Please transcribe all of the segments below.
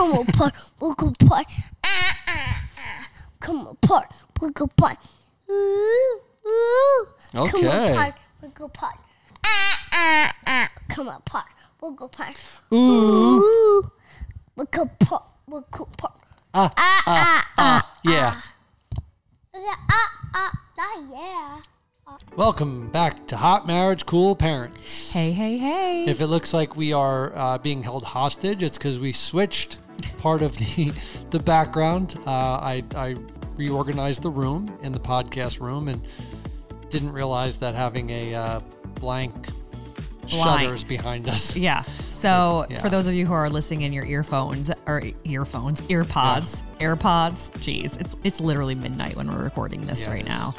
come apart, break apart. Ah, ah, ah. Come apart, break apart. Ooh, ooh. Come Okay. apart, break apart. Ah, ah, ah. Come apart, break apart. Ooh. Ooh. Break apart, break apart. Ah, Ah, ah, ah. Yeah. Yeah, Ah, ah, ah, yeah. Welcome back to Hot Marriage Cool Parents. Hey, hey, hey. If it looks like we are uh, being held hostage, it's because we switched part of the the background. Uh, I, I reorganized the room in the podcast room and didn't realize that having a uh, blank Blank. shutters behind us. yeah. So Yeah. for those of you who are listening in your earphones or earphones, earpods, AirPods, geez, it's it's literally midnight when we're recording this Yeah, right now.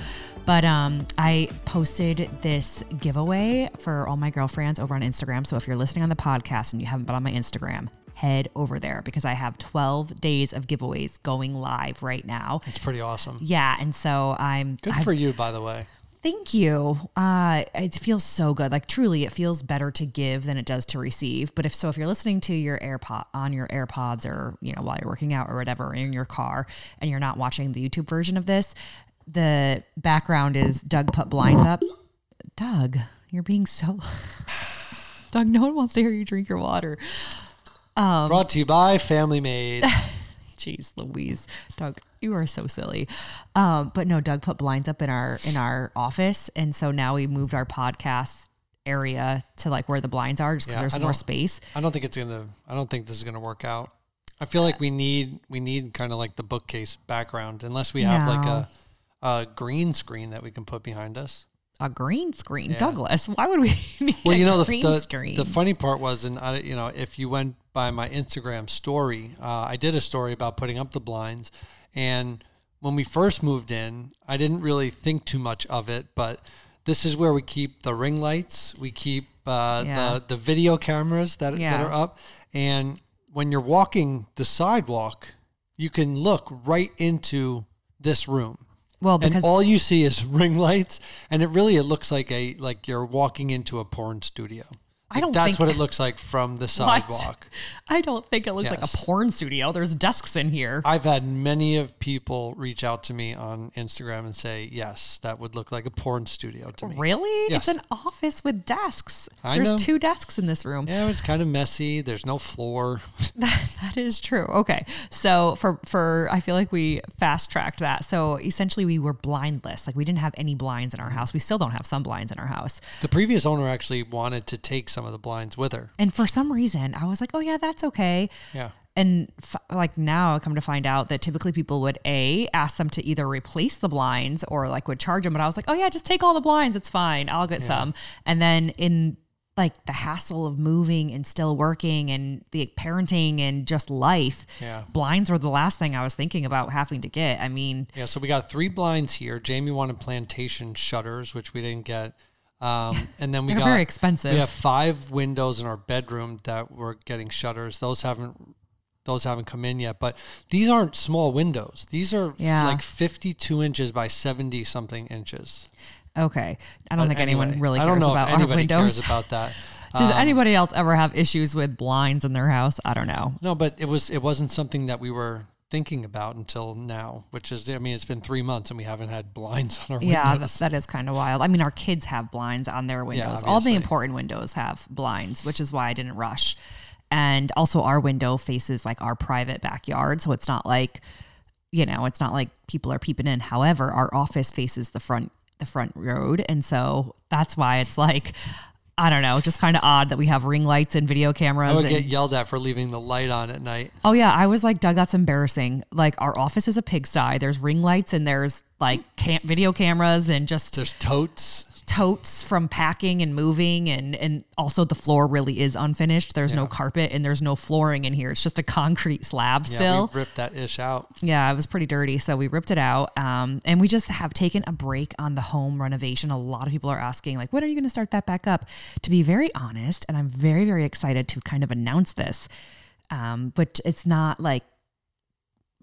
But um, I posted this giveaway for all my girlfriends over on Instagram. So if you're listening on the podcast and you haven't been on my Instagram, head over there because I have 12 days of giveaways going live right now. It's pretty awesome. Yeah, and so I'm Good I've for you, by the way. Thank you. Uh, it feels so good. Like truly, it feels better to give than it does to receive. But if so, if you're listening to your AirPod on your AirPods or you know while you're working out or whatever in your car, and you're not watching the YouTube version of this, the background is Doug put blinds up. Doug, you're being so. Doug, no one wants to hear you drink your water. Um, Brought to you by Family Made. Jeez, Louise, Doug, you are so silly. Um, but no, Doug put blinds up in our in our office, and so now we moved our podcast area to like where the blinds are, just because Yeah, there's more space. I don't think it's gonna. I don't think this is gonna work out. I feel like we need we need kind of like the bookcase background, unless we have like a a green screen that we can put behind us. A green screen, Douglas. Why would we need Well, a you know the green the, screen? the funny part was, and I, you know, if you went by my Instagram story, uh, I did a story about putting up the blinds, and when we first moved in, I didn't really think too much of it, but this is where we keep the ring lights, we keep uh, Yeah. the the video cameras that that are up, and when you're walking the sidewalk, you can look right into this room well, and because all you see is ring lights and it really it looks like a like you're walking into a porn studio I don't that's what it looks like from the sidewalk I don't think it looks like a porn studio. There's desks in here. i've had many of people reach out to me on instagram and say yes that would look like a porn studio to me Really? Yes. It's an office with desks. I There's know. two desks in this room. yeah it's kind of messy there's no floor That is true. Okay. So for for I feel like we fast tracked that. So essentially we were blindless. Like we didn't have any blinds in our house. We still don't have some blinds in our house. the previous owner actually wanted to take some of the blinds with her And for some reason, I was like, "Oh yeah, that's okay." yeah And f- like now I come to find out that typically people would a ask them to either replace the blinds or like would charge them. But I was like, "Oh yeah, just take all the blinds. It's fine. I'll get some." And then in like the hassle of moving and still working and the parenting and just life, Yeah. blinds were the last thing I was thinking about having to get. I mean, Yeah, so we got three blinds here. Jamie wanted plantation shutters, which we didn't get. Um, and then we got very expensive. We have five windows in our bedroom that we're getting shutters. Those haven't those haven't come in yet. But these aren't small windows. These are Yeah. like fifty two inches by seventy something inches. okay. I don't But think anyone anyway, really I cares don't know about our anybody windows. cares about that. Does Um, anybody else ever have issues with blinds in their house? I don't know. no, but it was it wasn't something that we were thinking about until now, which is I mean it's been three months and we haven't had blinds on our Yeah, windows. that, that is kind of wild. I mean, our kids have blinds on their windows. All the important windows have blinds, which is why I didn't rush. And also, our window faces like our private backyard, so it's not like, you know, it's not like people are peeping in. However, our office faces the front the front road, and so that's why it's like. I don't know, just kind of odd that we have ring lights and video cameras. I would and- get yelled at for leaving the light on at night. Oh yeah, I was like, Doug, that's embarrassing. Like our office is a pigsty. There's ring lights and there's like cam- video cameras and just There's totes. Totes from packing and moving and and also the floor really is unfinished. There's no carpet and there's no flooring in here. It's just a concrete slab Yeah, still. we ripped that ish out. Yeah, it was pretty dirty. So we ripped it out. Um, and we just have taken a break on the home renovation. A lot of people are asking, like, when are you going to start that back up? To be very honest, and I'm very, very excited to kind of announce this. Um, but it's not like,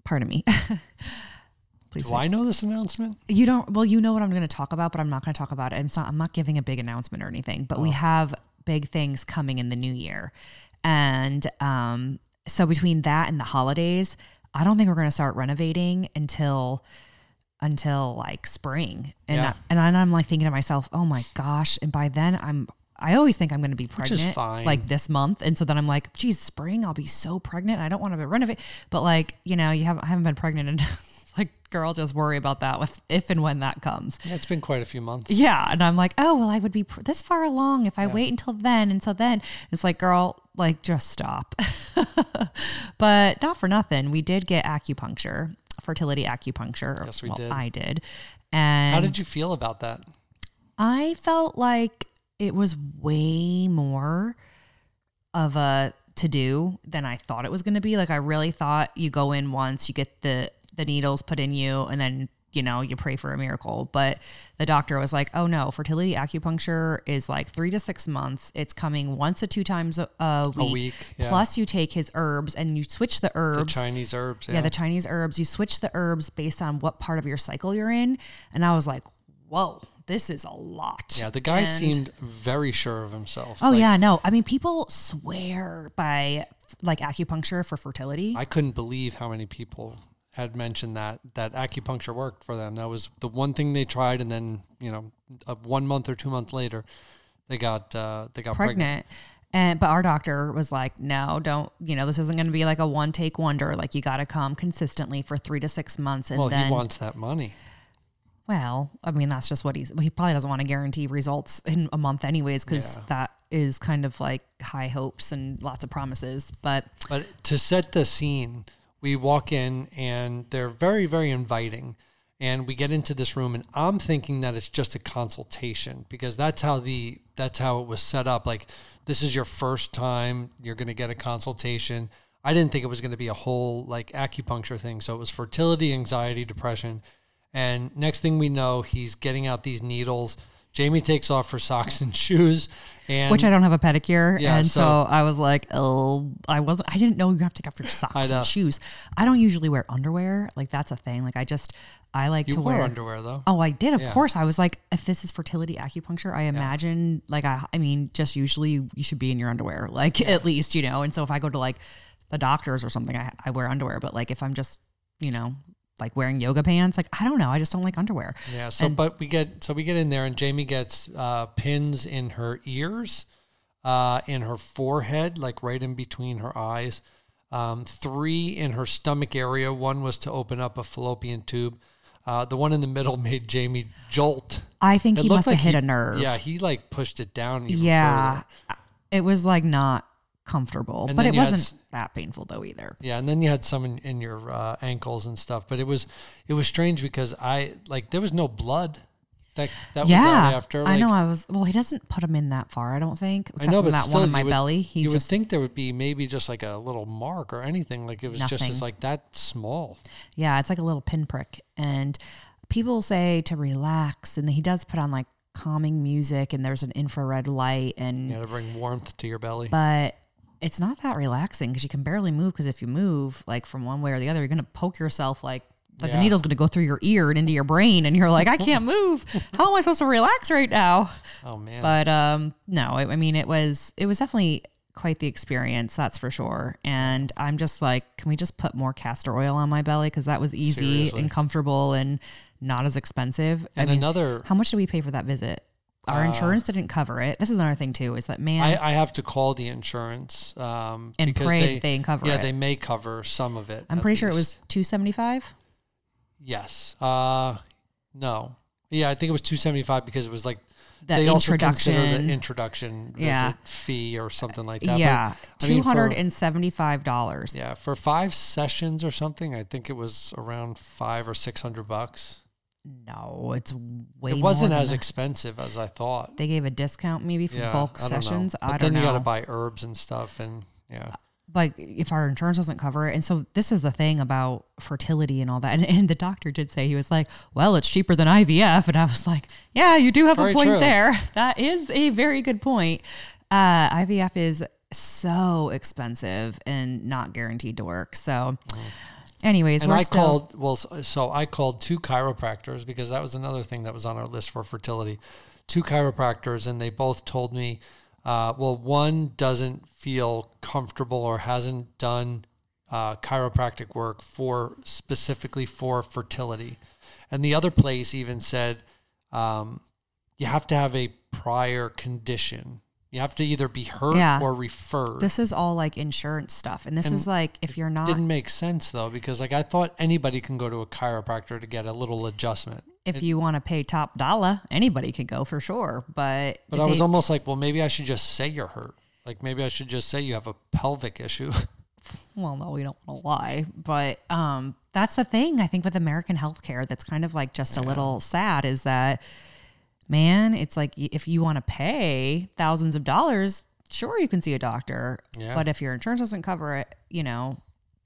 pardon me. Please. Do I know this announcement? You don't. Well, you know what I'm going to talk about, but I'm not going to talk about it. It's not. I'm not giving a big announcement or anything. But we have big things coming in the new year, and um, so between that and the holidays, I don't think we're going to start renovating until until like spring. And Yeah. I, and I'm like thinking to myself, "Oh my gosh, and by then I'm I always think I'm going to be pregnant fine. like this month. And so then I'm like, geez, spring, I'll be so pregnant. I don't want to renovate. But like, you know, you haven't, I haven't been pregnant. And it's like, girl, just worry about that with if and when that comes. Yeah, it's been quite a few months. Yeah. And I'm like, oh, well, I would be pr- this far along if I wait until then. Until then, it's like, girl, like just stop. but not for nothing. We did get acupuncture, fertility acupuncture. Yes, we Well, did. I did. And How did you feel about that? I felt like it was way more of a to do than I thought it was going to be. Like I really thought you go in once, you get the the needles put in you, and then you know you pray for a miracle. But the doctor was like, "Oh no, fertility acupuncture is like three to six months. It's coming once to two times a, a week. week, yeah. Plus, you take his herbs and you switch the herbs. The. Chinese herbs. Yeah. yeah, the Chinese herbs. You switch the herbs based on what part of your cycle you're in. And I was like, whoa, this is a lot. yeah, the guy And- seemed very sure of himself. Oh Like, yeah, no. I mean, people swear by like acupuncture for fertility. I couldn't believe how many people had mentioned that that acupuncture worked for them. That was the one thing they tried, and then you know, uh, one month or two months later, they got uh, they got pregnant. pregnant. And but our doctor was like, no, don't. You know, this isn't going to be like a one take wonder. Like you got to come consistently for three to six months, and Well, then he wants that money. Well, I mean, that's just what he's. He probably doesn't want to guarantee results in a month, anyways, because Yeah. that is kind of like high hopes and lots of promises. But But to set the scene, we walk in and they're very, very inviting. And we get into this room, and I'm thinking that it's just a consultation because that's how the that's how it was set up. Like this is your first time, you're going to get a consultation. I didn't think it was going to be a whole like acupuncture thing. So it was fertility, anxiety, depression, and next thing we know, he's getting out these needles. Jamie takes off her socks and shoes, and which I don't have a pedicure, Yeah, and so, so- I was like, oh, I wasn't. I didn't know you have to take off your socks and shoes. I don't usually wear underwear. Like that's a thing. Like I just I like you to wear underwear though. Oh, I did. Of Yeah. course. I was like, if this is fertility acupuncture, I imagine like I I mean, just usually you should be in your underwear, like at least, you know. And so if I go to like the doctors or something, I, I wear underwear. But like if I'm just, you know, like wearing yoga pants, like I don't know. I just don't like underwear. Yeah. So, but we get so we get in there, and Jamie gets uh, pins in her ears, uh, in her forehead, like right in between her eyes. Um, three in her stomach area. One was to open up a fallopian tube. Uh, the one in the middle made Jamie jolt. I think It he must have like hit he- a nerve. Yeah, he like pushed it down. Yeah. further. It was like not comfortable, And but it wasn't that painful though either. Yeah, and then you had some in, in your uh, ankles and stuff. But it was it was strange because I like there was no blood that that was yeah, after. I know. I was well. He doesn't put them in that far. I don't think. I Except know, but that still, one in my would, belly. He you would think there would be maybe just like a little mark or anything. Like it was just Nothing. as like that small. Yeah, it's like a little pinprick. And people say to relax, and he does put on like calming music, and there's an infrared light, and You know, to bring warmth to your belly. but it's not that relaxing because you can barely move. Because if you move like from one way or the other, you're gonna poke yourself like. Like the needle's going to go through your ear and into your brain, and you're like, I can't move. How am I supposed to relax right now? oh man. But um, no, I, I mean, it was it was definitely quite the experience, that's for sure. And I'm just like, can we just put more castor oil on my belly because that was easy Seriously. and comfortable and not as expensive. and I mean, another, how much did we pay for that visit? Our insurance didn't cover it. This is another thing too. Is that man? I, I have to call the insurance um, And because pray they, that they cover Yeah, it. they may cover some of it. I'm pretty sure it was two seventy five. Yes. Uh, no. Yeah, I think it was two seventy five because it was like The they also consider the introduction Yeah. fee or something like that. Yeah, two hundred and seventy five dollars. Yeah, for five sessions or something, I think it was around five or six hundred bucks. No, it's way. It wasn't as expensive as I thought. They gave a discount maybe for yeah, bulk I don't know. sessions. But I then don't you know. got to buy herbs and stuff, and yeah, like if our insurance doesn't cover it. And so this is the thing about fertility and all that. And, and the doctor did say he was like, "Well, it's cheaper than IVF," and I was like, "Yeah, you do have Very a point true. there. That is a very good point." Uh, IVF is so expensive and not guaranteed to work. So, anyways, and we're I still called well, so so I called two chiropractors because that was another thing that was on our list for fertility. Two chiropractors, and they both told me uh, well, one doesn't feel comfortable or hasn't done uh, chiropractic work for specifically for fertility, and the other place even said um, you have to have a prior condition. You have to either be hurt Yeah. or referred. This is all like insurance stuff. And this And is like if you're not didn't make sense though because like I thought anybody can go to a chiropractor to get a little adjustment. if you want to pay top dollar, anybody can go for sure. But But I was almost like, well, maybe I should just say you're hurt. Like maybe I should just say you have a pelvic issue. well, no, we don't want to lie, but um, that's the thing I think with American healthcare that's kind of like just a little sad is that, man, it's like if you want to pay thousands of dollars, sure you can see a doctor, Yeah. but if your insurance doesn't cover it, you know,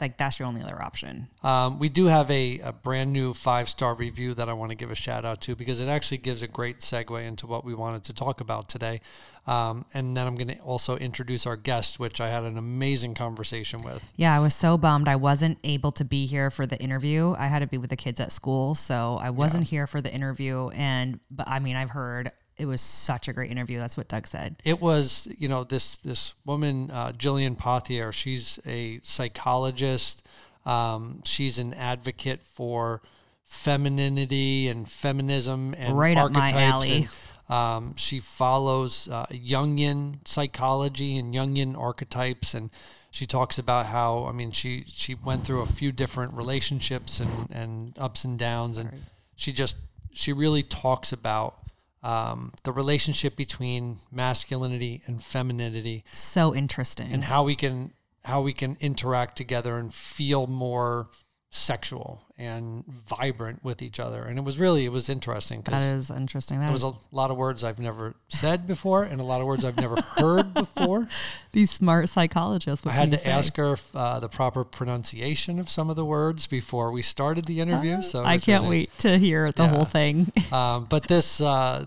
like that's your only other option. Um, we do have a, a brand new five star review that I want to give a shout out to because it actually gives a great segue into what we wanted to talk about today. Um, and then I'm going to also introduce our guest, which I had an amazing conversation with. Yeah, I was so bummed I wasn't able to be here for the interview. I had to be with the kids at school, so I wasn't here for the interview. And but I mean, I've heard it was such a great interview. That's what Doug said. it was you know this this woman uh, Gillian Pothier. She's a psychologist. Um, she's an advocate for femininity and feminism and Right up my archetypes. alley. And, um, she follows uh, Jungian psychology and Jungian archetypes, and she talks about how I mean she she went through a few different relationships and and ups and downs, and she just she really talks about um, the relationship between masculinity and femininity So interesting. and how we can how we can interact together and feel more sexual and vibrant with each other and it was really it was interesting that is interesting. That there was a lot of words I've never said before and a lot of words I've never heard before. these smart psychologists. I had to ask her uh, the proper pronunciation of some of the words before we started the interview. So I can't wait to hear the Yeah. whole thing. Um, but this uh,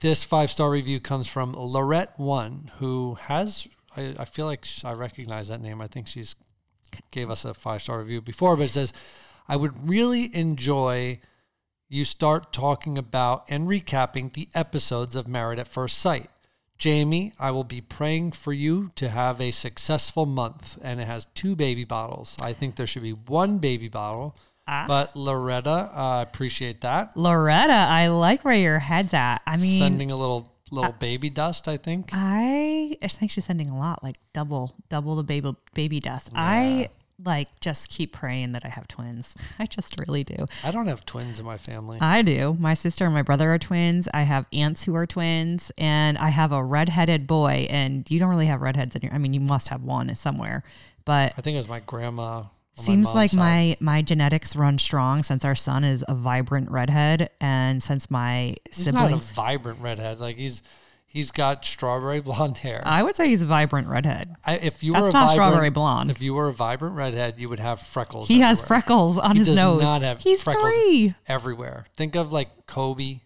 this five star review comes from Lorette One, who has I, I feel like I recognize that name. I think she's gave us a five star review before, but it says, "I would really enjoy you start talking about and recapping the episodes of Married at First Sight." Jamie, I will be praying for you to have a successful month, and it has two baby bottles. I think there should be one baby bottle, ah. but Loretta, I appreciate that Loretta, I like where your head's at. I mean, sending a little little uh, baby dust. I think. I I think she's sending a lot, like double double the baby baby dust. I like just keep praying that I have twins. I just really do. I don't have twins in my family. I do. My sister and my brother are twins. I have aunts who are twins, and I have a redheaded boy. And you don't really have redheads in your. I mean, you must have one somewhere, but I think it was my grandma. Seems like side. my my genetics run strong since our son is a vibrant redhead, and since my He's not a vibrant redhead. Like he's he's got strawberry blonde hair. I would say he's a vibrant redhead. I, if you That's were a not vibrant, strawberry blonde. If you were a vibrant redhead, you would have freckles. He has freckles on He his does nose. not have he's freckles three. everywhere. Think of like Kobe,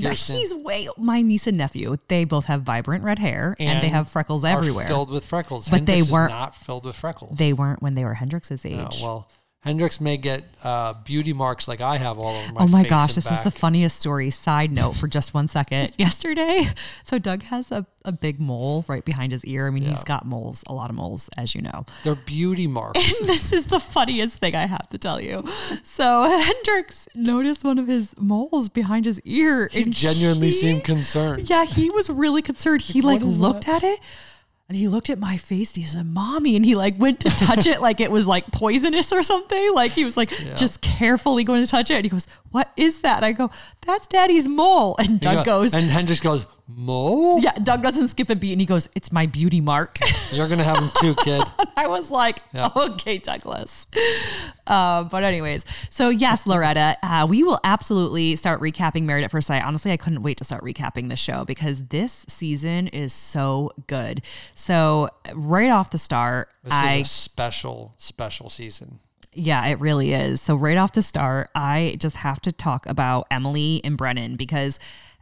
Kirsten, He's way my niece and nephew. They both have vibrant red hair and, they have freckles everywhere. filled with freckles. But they Hendrix is weren't- not filled with freckles. they weren't when they were Hendrix's oh, age. No, well, Hendrix may get uh, beauty marks like I have all over my oh my face gosh, and this is the funniest story. Side note for just one second. Yesterday, so Doug has a, a big mole right behind his ear. I mean, he's got moles, a lot of moles, as you know. They're beauty marks. And this is the funniest thing I have to tell you. So Hendrix noticed one of his moles behind his ear. He and genuinely he- seemed concerned. Yeah, he was really concerned. He like what is looked at it and he looked at my face and he said, Mommy. And he like went to touch it like it was like poisonous or something. Like he was like just carefully going to touch it. And he goes, What is that? I go, That's daddy's mole. And Doug goes, and Hendrix goes, Mole? Yeah, Doug doesn't skip a beat and he goes, It's my beauty mark. You're gonna have him too, kid. I was like, Yeah. okay, Douglas. Uh, but anyways, so yes, Loretta, uh, we will absolutely start recapping Married at First Sight. Honestly, I couldn't wait to start recapping the show because this season is so good. So right off the start, This I is a special, special season. yeah, it really is. So right off the start, I just have to talk about Emily and Brennan because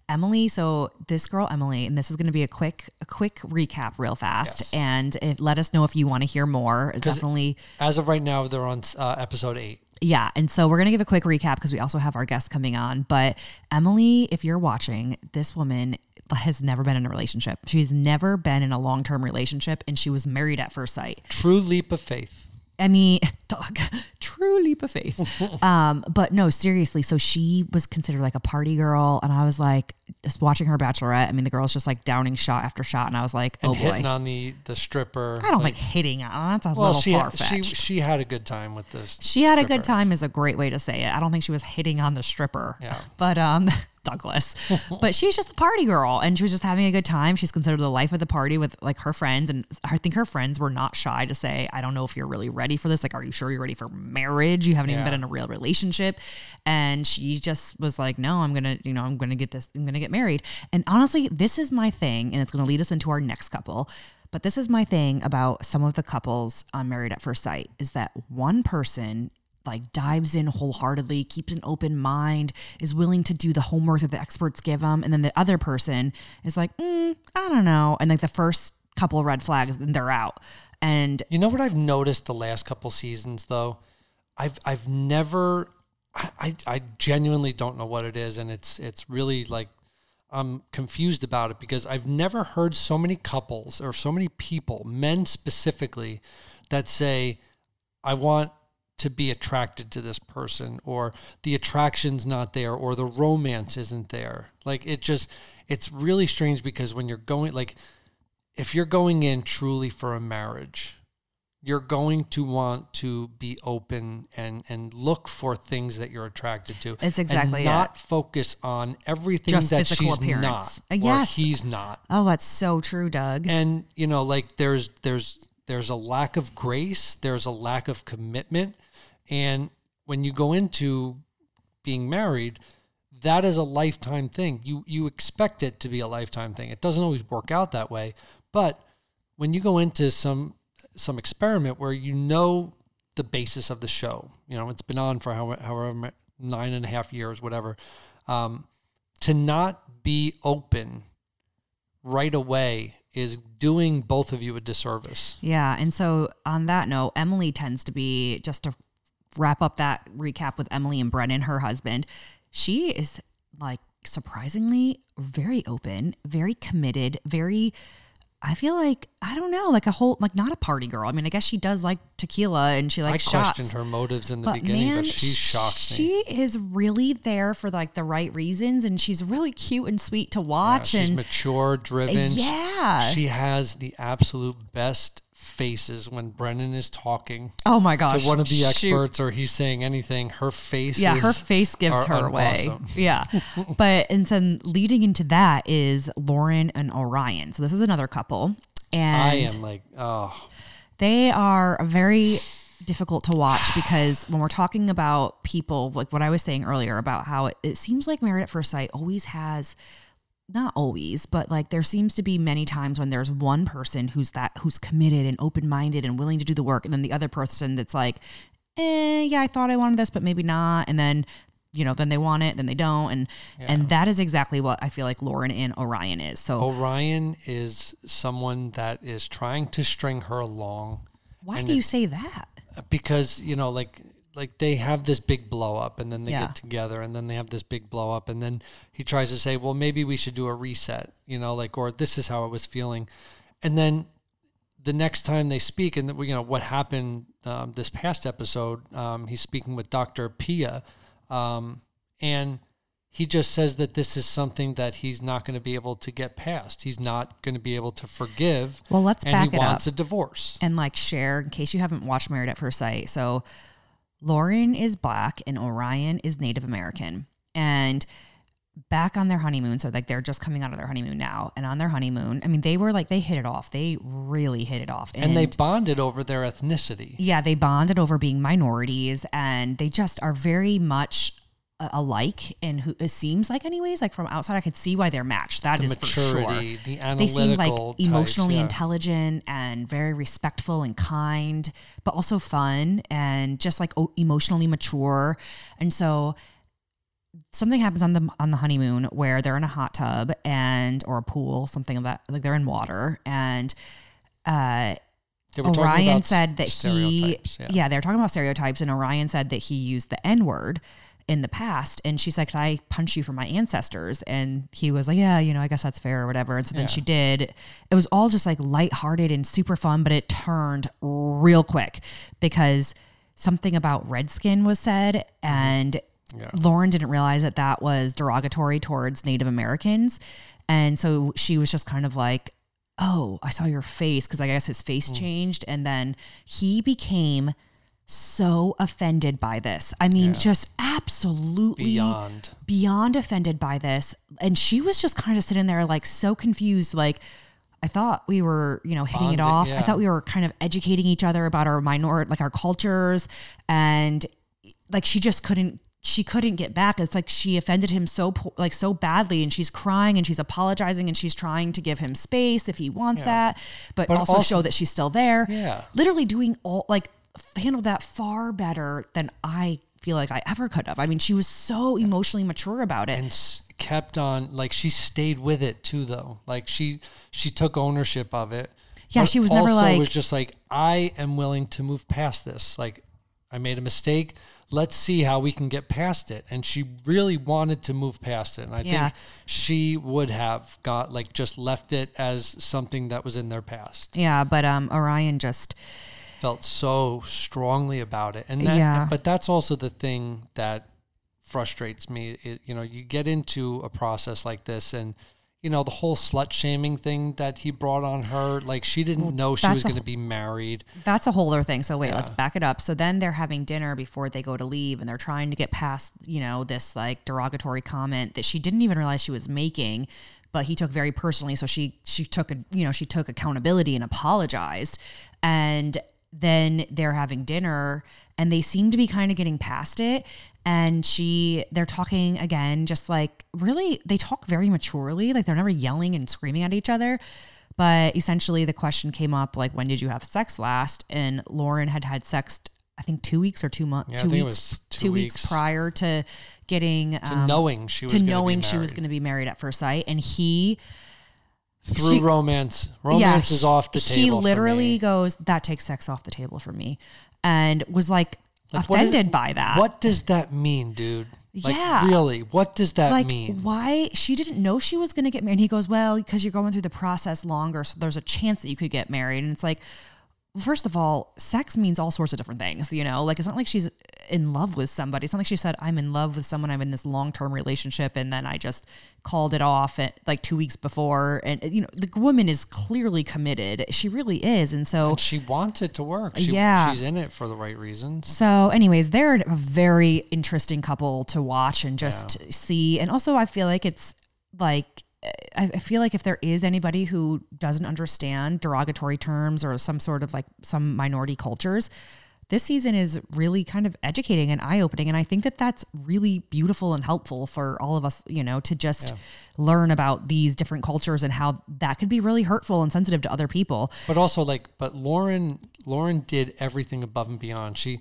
Emily, so this girl Emily, and this is going to be a quick a quick recap real fast Yes. and it, let us know if you want to hear more. Definitely As of right now, they're on uh, episode eight. yeah. And so we're going to give a quick recap because we also have our guest coming on. But Emily, if you're watching, this woman has never been in a relationship. She's never been in a long term relationship, and she was married at first sight. True leap of faith. I mean, dog, true leap of faith. um, but no, seriously. So she was considered like a party girl, and I was like, just watching her Bachelorette. I mean, the girl's just like downing shot after shot, and I was like, And oh boy. hitting on the the stripper. I don't like, hitting on. That's a Well, little she far she fetched. she had a good time with this. She had a good time is a great way to say it. I don't think she was hitting on the stripper. Yeah. But um Douglas. but she's just a party girl and she was just having a good time. She's considered the life of the party with like her friends and I think her friends were not shy to say, I don't know if you're really ready for this. Like, are you sure you're ready for marriage? You haven't even been in a real relationship. And she just was like, No, I'm gonna, you know, I'm gonna get this, I'm gonna get married. And honestly, this is my thing, and it's gonna lead us into our next couple. But this is my thing about some of the couples on Married at First Sight is that one person like dives in wholeheartedly, keeps an open mind, is willing to do the homework that the experts give them, and then the other person is like, mm, I don't know, and like the first couple of red flags, then they're out. And You know what I've noticed the last couple seasons though? I've I've never I, I genuinely don't know what it is and it's it's really like I'm confused about it because I've never heard so many couples or so many people, men specifically, that say, I want to be attracted to this person or the attraction's not there or the romance isn't there. Like it just it's really strange because when you're going like if you're going in truly for a marriage, you're going to want to be open and and look for things that you're attracted to. It's exactly and it. not focus on everything Just that she's appearance. not Uh, or yes. he's not. oh, that's so true, Doug. And you know, like there's there's there's a lack of grace, there's a lack of commitment, and when you go into being married, that is a lifetime thing. You you expect it to be a lifetime thing. It doesn't always work out that way, but when you go into some some experiment where you know the basis of the show, you know it's been on for however, nine and a half years, whatever, um, to not be open right away is doing both of you a disservice. Yeah. And so on that note, Emily tends to be just to wrap up that recap with Emily and Brennan, her husband. She is like surprisingly very open, very committed, very I feel like I don't know, like a whole like not a party girl. I mean, I guess she does like tequila and she I likes shots. questioned her motives in the But beginning, man, but she shocked me. she is really there for like the right reasons, and she's really cute and sweet to Yeah, watch. she's and mature, driven. Yeah, She has the absolute best faces when Brennan is talking oh my gosh, to one of the experts or he's saying anything. Her face Yeah, is, her face gives her away. Yeah. but and then leading into that is Lauren and Orion. So this is another couple. And I am like, oh, they are very difficult to watch because when we're talking about people, like what I was saying earlier about how it, it seems like Married at First Sight always has not always, but like there seems to be many times when there's one person who's that who's committed and open minded and willing to do the work, and then the other person that's like, eh, yeah, I thought I wanted this, but maybe not, and then you know, then they want it, then they don't, and and that is exactly what I feel like Lauren and Orion is. So Orion is someone that is trying to string her along why do you say that? because you know like like they have this big blow up and then they Yeah. get together and then they have this big blow up and then he tries to say well maybe we should do a reset you know like or this is how I was feeling and then the next time they speak and we you know what happened um, this past episode um, he's speaking with Dr. Pia um, and he just says that this is something that he's not going to be able to get past he's not going to be able to forgive Well, let's and back he it wants up. a divorce and like share in case you haven't watched Married at First Sight. So Lauren is black and Orion is Native American. And back on their honeymoon, so like they're just coming out of their honeymoon now. And on their honeymoon, I mean, they were like they hit it off. They really hit it off. and they bonded over their ethnicity yeah, they bonded over being minorities and they just are very much alike and who it seems like anyways like from outside i could see why they're matched That the is for sure maturity, the they seem like analytical types, emotionally yeah. intelligent and very respectful and kind, but also fun and just like o- emotionally mature. And so something happens on the on the honeymoon where they're in a hot tub and or a pool, something of that like they're in water and uh Orion said that he yeah. yeah. they were talking about stereotypes and Orion said that he used the N-word in the past. And she's like, Could I punch you for my ancestors? And he was like, Yeah, you know, I guess that's fair or whatever. And so then Yeah. she did. It was all just like lighthearted and super fun, but it turned real quick because something about red skin was said. Mm-hmm. And Yeah. Lauren didn't realize that that was derogatory towards Native Americans. And so she was just kind of like, oh, I saw your face because I guess his face mm. changed. And then he became so offended by this. I mean, just absolutely Beyond. beyond offended by this. And she was just kind of sitting there like so confused, like, I thought we were, you know, hitting it off. I thought we were kind of educating each other about our minor, like our cultures, and like she just couldn't. She couldn't get back. It's like she offended him so like so badly, and she's crying and she's apologizing and she's trying to give him space if he wants that, but, But also, also- show that she's still there. Yeah. literally doing all like handled that far better than I feel like I ever could have. I mean, she was so emotionally mature about it. and s- kept on like she stayed with it too though. Like she she took ownership of it. Yeah, she was never like- was just like i am willing to move past this. Like i made a mistake. Let's see how we can get past it. And she really wanted to move past it. And i Yeah. think she would have got like just left it as something that was in their past. Yeah, but um, Orion just felt so strongly about it and that, Yeah. but that's also the thing that frustrates me it, you know you get into a process like this and you know the whole slut shaming thing that he brought on her like she didn't know she was going to be married That's a whole other thing. So wait, let's back it up. So then they're having dinner before they go to leave and they're trying to get past, you know, this like derogatory comment that she didn't even realize she was making, but he took very personally. So she she took a you know, she took accountability and apologized. And then they're having dinner and they seem to be kind of getting past it. And she they're talking again, just like really they talk very maturely. Like they're never yelling and screaming at each other. But essentially, the question came up like, when did you have sex last? And Lauren had had sex, I think, two weeks or two months, Yeah, two weeks, two two weeks. weeks. prior to getting to um, knowing she was to knowing she was going to be married at first sight. And he, through she- romance. Romance is off the table He literally goes, "That takes sex off the table for me," and was like, Like, what is- offended by that. what does that mean dude? Like Yeah. really what does that like mean? why she didn't know she was going to get married and he goes well because you're going through the process longer so there's a chance that you could get married and it's like first of all sex means all sorts of different things you know? Like it's not like she's in love with somebody. It's not like she said i'm in love with someone i'm in this long-term relationship and then i just called it off at like two weeks before. And you know the woman is clearly committed. She really is and so and she wants it to work. She, Yeah. she's in it for the right reasons. So, anyways, they're a very interesting couple to watch and just see. And also, I feel like it's like, I feel like if there is anybody who doesn't understand derogatory terms or some sort of like some minority cultures, this season is really kind of educating and eye opening. And I think that that's really beautiful and helpful for all of us, you know, to just learn about these different cultures and how that could be really hurtful and sensitive to other people. but also like but lauren lauren did everything above and beyond she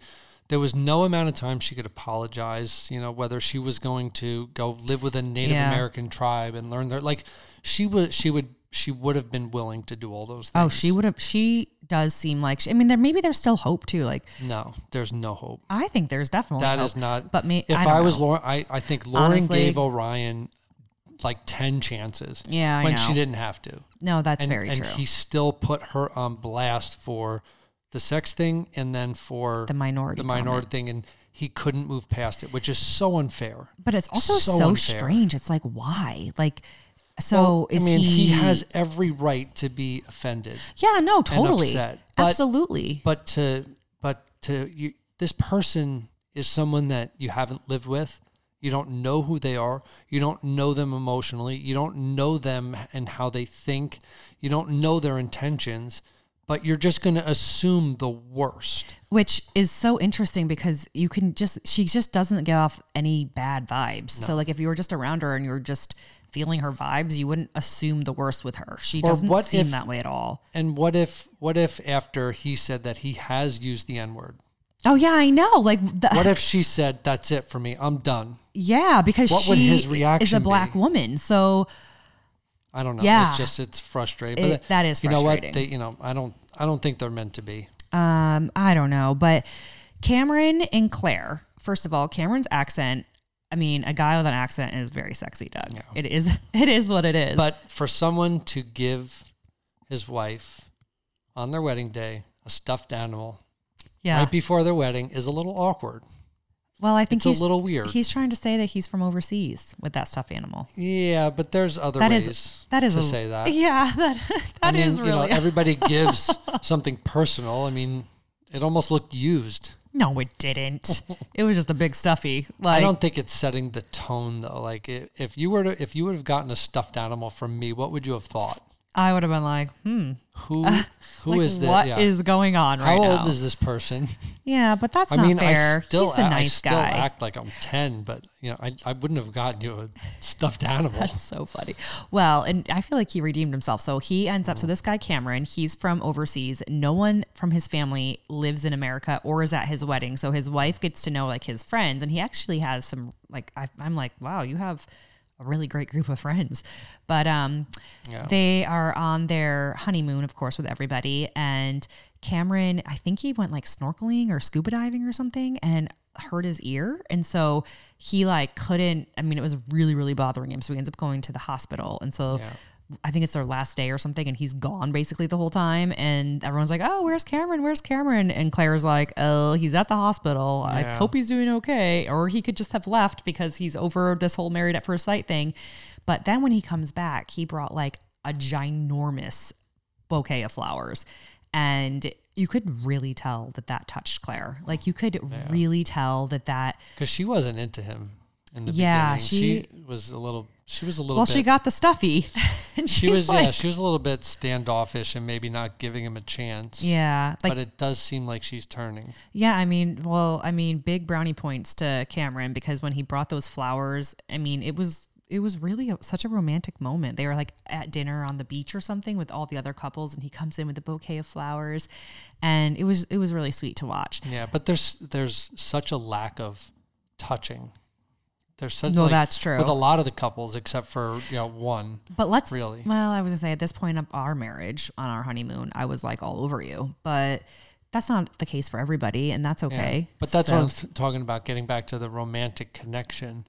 there was no amount of time she could apologize you know whether she was going to go live with a native Yeah. american tribe and learn their like she would she would she would have been willing to do all those things Oh, she would have. She does seem like. She, I mean, there maybe there's still hope too. Like no there's no hope I think there's definitely That hope. is not But me, if I, i, was lauren I, I think lauren Honestly- gave orion like 10 chances Yeah, I when know. she didn't have to no, that's and, very and true. And he still put her on blast for the sex thing and then for The minority the minority comment. thing and he couldn't move past it which is so unfair but it's also so so, strange. It's like why? Like, so Well, i mean he? he, has every right to be offended Yeah, no, totally, but- absolutely. but to but to you this person is someone that you haven't lived with you don't know who they are you don't know them emotionally you don't know them and how they think you don't know their intentions but you're just going to assume the worst Which is so interesting because you can just she just doesn't give off any bad vibes. So like if you were just around her and you were just feeling her vibes, you wouldn't assume the worst with her. She Or doesn't what seem if- that way at all. And what if what if after he said that he has used the N word? Oh yeah, I know. Like the, What if she said that's it for me? I'm done. Yeah, because What she would his reaction is a black be? woman. So I don't know. Yeah. It's just it's frustrating. It- but that is You know what? They you know, I don't I don't think they're meant to be. um, I don't know, but Cameron and Claire. First of all, Cameron's accent. I mean, a guy with an accent is very sexy, Doug. It is. It is what it is. But for someone to give his wife on their wedding day a stuffed animal yeah. right before their wedding is a little awkward. Well, I think It's a he's little weird. He's trying to say that he's from overseas with that stuffed animal. Yeah, but there's other That ways is that is to a- say that. Yeah, that I that mean, is you know, everybody gives something personal. I mean, it almost looked used. no, it didn't. it was just a big stuffy. Like I don't think it's setting the tone though. Like i- if you were to, if you would have gotten a stuffed animal from me, what would you have thought? I would have been like, hmm, Who who like, is this? what yeah. is going on right How right old is this person? yeah, but that's I not mean, fair. I still he's a act- nice I still guy. act like I'm ten, but you know, I, I wouldn't have gotten you a stuffed animal. That's so funny. Well, and I feel like he redeemed himself. So he ends up, so this guy, Cameron, he's from overseas. No one from his family lives in America or is at his wedding. So his wife gets to know like his friends. And he actually has some, like, I, I'm like, wow, you have a really great group of friends. But um, Yeah. they are on their honeymoon, of course, with everybody. And Cameron, I think he went like snorkeling or scuba diving or something and hurt his ear. And so he like couldn't, I mean, it was really, really bothering him. So he ends up going to the hospital. And so Yeah. I think it's their last day or something. And he's gone basically the whole time. And everyone's like, oh, where's Cameron? Where's Cameron? And Claire's like, oh, he's at the hospital. I hope he's doing okay. Or he could just have left because he's over this whole married at first sight thing. But then when he comes back, he brought like a ginormous bouquet of flowers. And you could really tell that that touched Claire. Like you could really tell that that, Because she wasn't into him in the Yeah, beginning. she- She, was a little. She was a little. well, bit, she got the stuffy. and She was. like, yeah, she was a little bit standoffish and maybe not giving him a chance. yeah, like but it does seem like she's turning. Yeah, I mean, well, I mean, big brownie points to Cameron because when he brought those flowers, I mean, it was it was really a, such a romantic moment. They were like at dinner on the beach or something with all the other couples, and he comes in with a bouquet of flowers, and it was it was really sweet to watch. Yeah, but there's there's such a lack of touching. There's such No, like, that's true. with a lot of the couples, except for you know one. But let's Really? Well, I was gonna say at this point of our marriage on our honeymoon, I was like all over you, but that's not the case for everybody, and that's Yeah. okay. But that's So- what I'm talking about. Getting back to the romantic connection,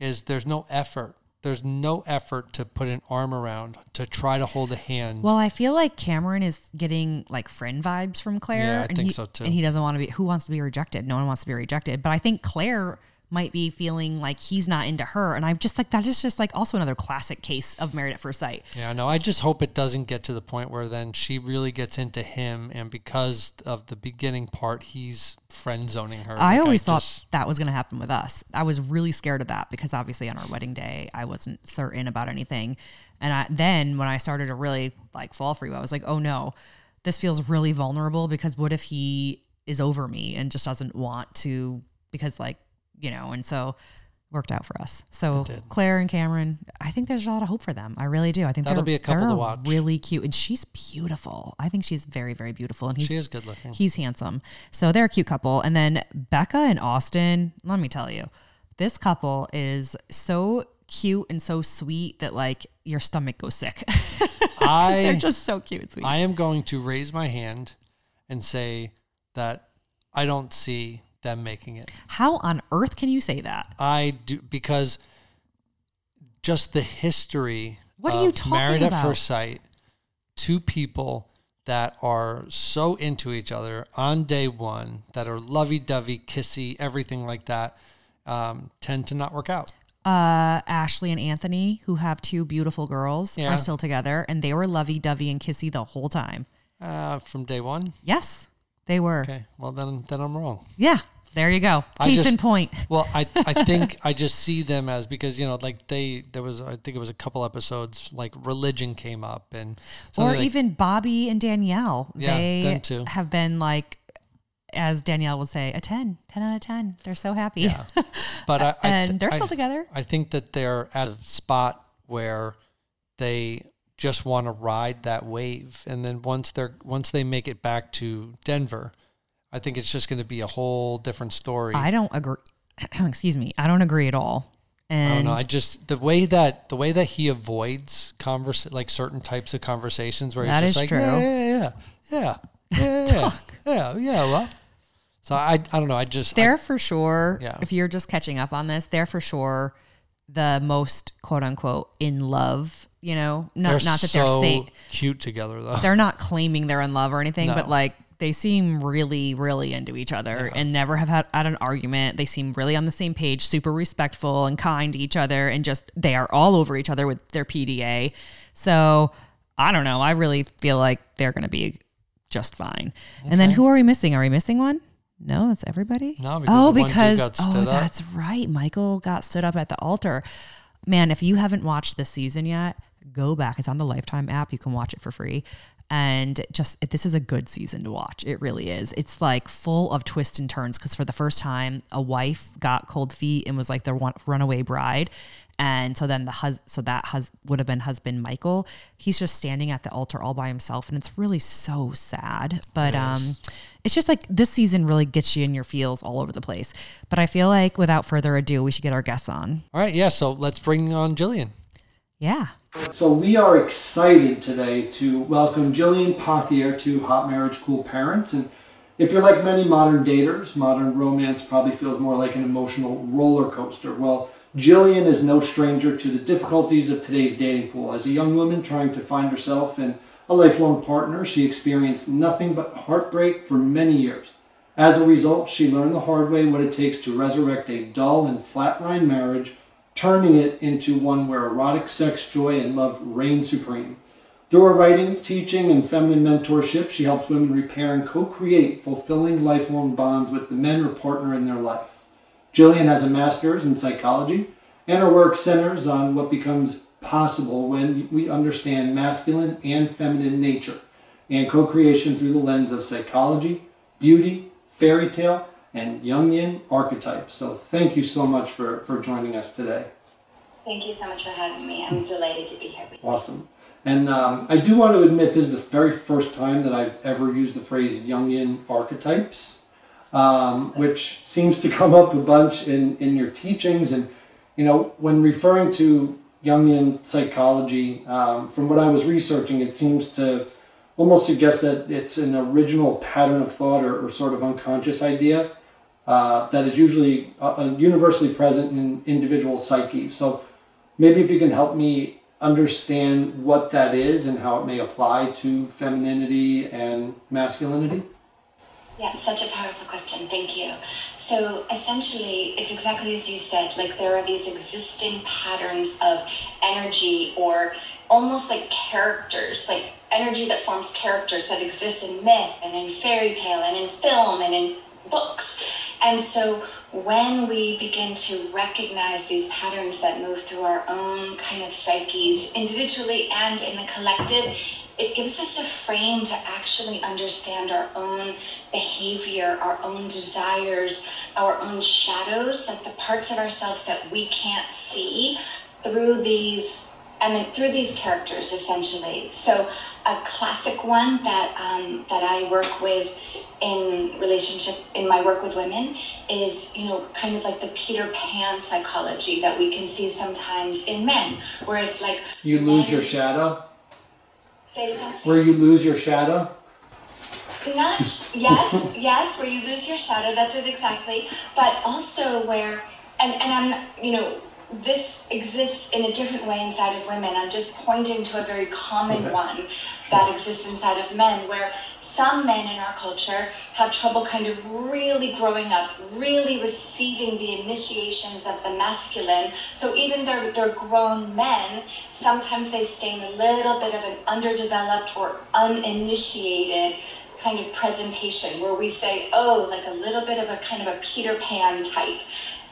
is there's no effort. There's no effort to put an arm around to try to hold a hand. Well, I feel like Cameron is getting like friend vibes from Claire. Yeah, I and think he, so, too. And he doesn't want to be. Who wants to be rejected? No one wants to be rejected. But I think Claire might be feeling like he's not into her, and I'm just like that is just like also another classic case of married at first sight. Yeah, no, I just hope it doesn't get to the point where then she really gets into him, and because of the beginning part, he's friend zoning her. I Like, always thought just- that was going to happen with us. I was really scared of that because obviously on our wedding day, I wasn't certain about anything. And I, then when I started to really like fall for you, I was like, oh no, this feels really vulnerable because what if he is over me and just doesn't want to, because like, you know, and so worked out for us. So Claire and Cameron, I think there's a lot of hope for them. I really do. I think That'll be a couple to watch. really cute and she's beautiful. I think she's very, very beautiful. And he's she is good looking. He's handsome. So they're a cute couple. And then Becca and Austin, let me tell you, this couple is so cute and so sweet that like your stomach goes sick. they're just so cute and sweet. I am going to raise my hand and say that I don't see them making it. How on earth can you say that? I do because just the history. What are you talking Married at first sight, two people that are so into each other on day one, that are lovey-dovey, kissy, everything like that, um, tend to not work out. Uh, Ashley and Anthony, who have two beautiful girls, Yeah. are still together and they were lovey dovey and kissy the whole time. Uh, from day one. Yes, they were. Okay, well then then I'm wrong. Yeah, there you go. I Case just- in point. Well, I I think I just see them as because you know like they there was I think it was a couple episodes like religion came up and or like- even Bobby and Danielle. Yeah, they them too. have been like, as Danielle would say, a 10, 10 out of 10. They're so happy. yeah. But I, I and they're I- still together. I think that they're at a spot where they just want to ride that wave, and then once they're once they make it back to Denver, I think it's just going to be a whole different story. I don't agree. Excuse me. I don't agree at all. And I don't know. I just the way that the way that he avoids converse like certain types of conversations where he's just like true. yeah yeah yeah yeah yeah yeah yeah, yeah well So I, I don't know. I just They're for sure. Yeah. If you're just catching up on this, they're for sure the most quote unquote in love. You know, not not that they're cute together though. they're not claiming they're in love or anything, but like they seem really, really into each other and never have had, had an argument. They seem really on the same page, super respectful and kind to each other, and just they are all over each other with their PDA. So I don't know. I really feel like they're going to be just fine. And then who are we missing? Are we missing one? No, that's everybody. No, because oh, the one dude because oh, up. that's right. Michael got stood up at the altar. Man, if you haven't watched this season yet, go back. It's on the Lifetime app. You can watch it for free. And just this is a good season to watch. It really is. It's like full of twists and turns because for the first time, a wife got cold feet and was like the one, runaway bride. And so then the hus- so that hus- would have been husband Michael. He's just standing at the altar all by himself, and it's really so sad. But um, it's just like this season really gets you in your feels all over the place. But I feel like without further ado, we should get our guests on. All right, yeah. So let's bring on Gillian. Yeah. So we are excited today to welcome Gillian Pothier to Hot Marriage Cool Parents. And if you're like many modern daters, modern romance probably feels more like an emotional roller coaster. Well, Gillian is no stranger to the difficulties of today's dating pool. As a young woman trying to find herself in a lifelong partner, she experienced nothing but heartbreak for many years. As a result, she learned the hard way what it takes to resurrect a dull and flatline marriage turning it into one where erotic sex, joy, and love reign supreme. Through her writing, teaching, and feminine mentorship, she helps women repair and co create fulfilling lifelong bonds with the men or partner in their life. Gillian has a master's in psychology, and her work centers on what becomes possible when we understand masculine and feminine nature and co creation through the lens of psychology, beauty, fairy tale, and Jungian archetypes. So, thank you so much for, for joining us today. Thank you so much for having me. I'm delighted to be here with you. Awesome. And um, I do want to admit this is the very first time that I've ever used the phrase Jungian archetypes, um, which seems to come up a bunch in, in your teachings. And, you know, when referring to Jungian psychology, um, from what I was researching, it seems to almost suggest that it's an original pattern of thought or, or sort of unconscious idea uh, that is usually uh, uh, universally present in individual psyche. So maybe if you can help me understand what that is and how it may apply to femininity and masculinity. Yeah, such a powerful question. Thank you. So essentially, it's exactly as you said. Like there are these existing patterns of energy or almost like characters, like energy that forms characters that exist in myth and in fairy tale and in film and in books. And so when we begin to recognize these patterns that move through our own kind of psyches, individually and in the collective, it gives us a frame to actually understand our own behavior, our own desires, our own shadows, like the parts of ourselves that we can't see through these, I mean, through these characters essentially. So a classic one that um, that I work with in relationship in my work with women is you know kind of like the Peter Pan psychology that we can see sometimes in men, where it's like You lose your shadow? Say it again, Where you lose your shadow? Not yes, yes, where you lose your shadow. That's it exactly. But also where, and and I'm you know this exists in a different way inside of women. I'm just pointing to a very common Okay. one that exists inside of men, where some men in our culture have trouble kind of really growing up, really receiving the initiations of the masculine. So even though they're grown men, sometimes they stay in a little bit of an underdeveloped or uninitiated kind of presentation where we say, oh, like a little bit of a kind of a Peter Pan type.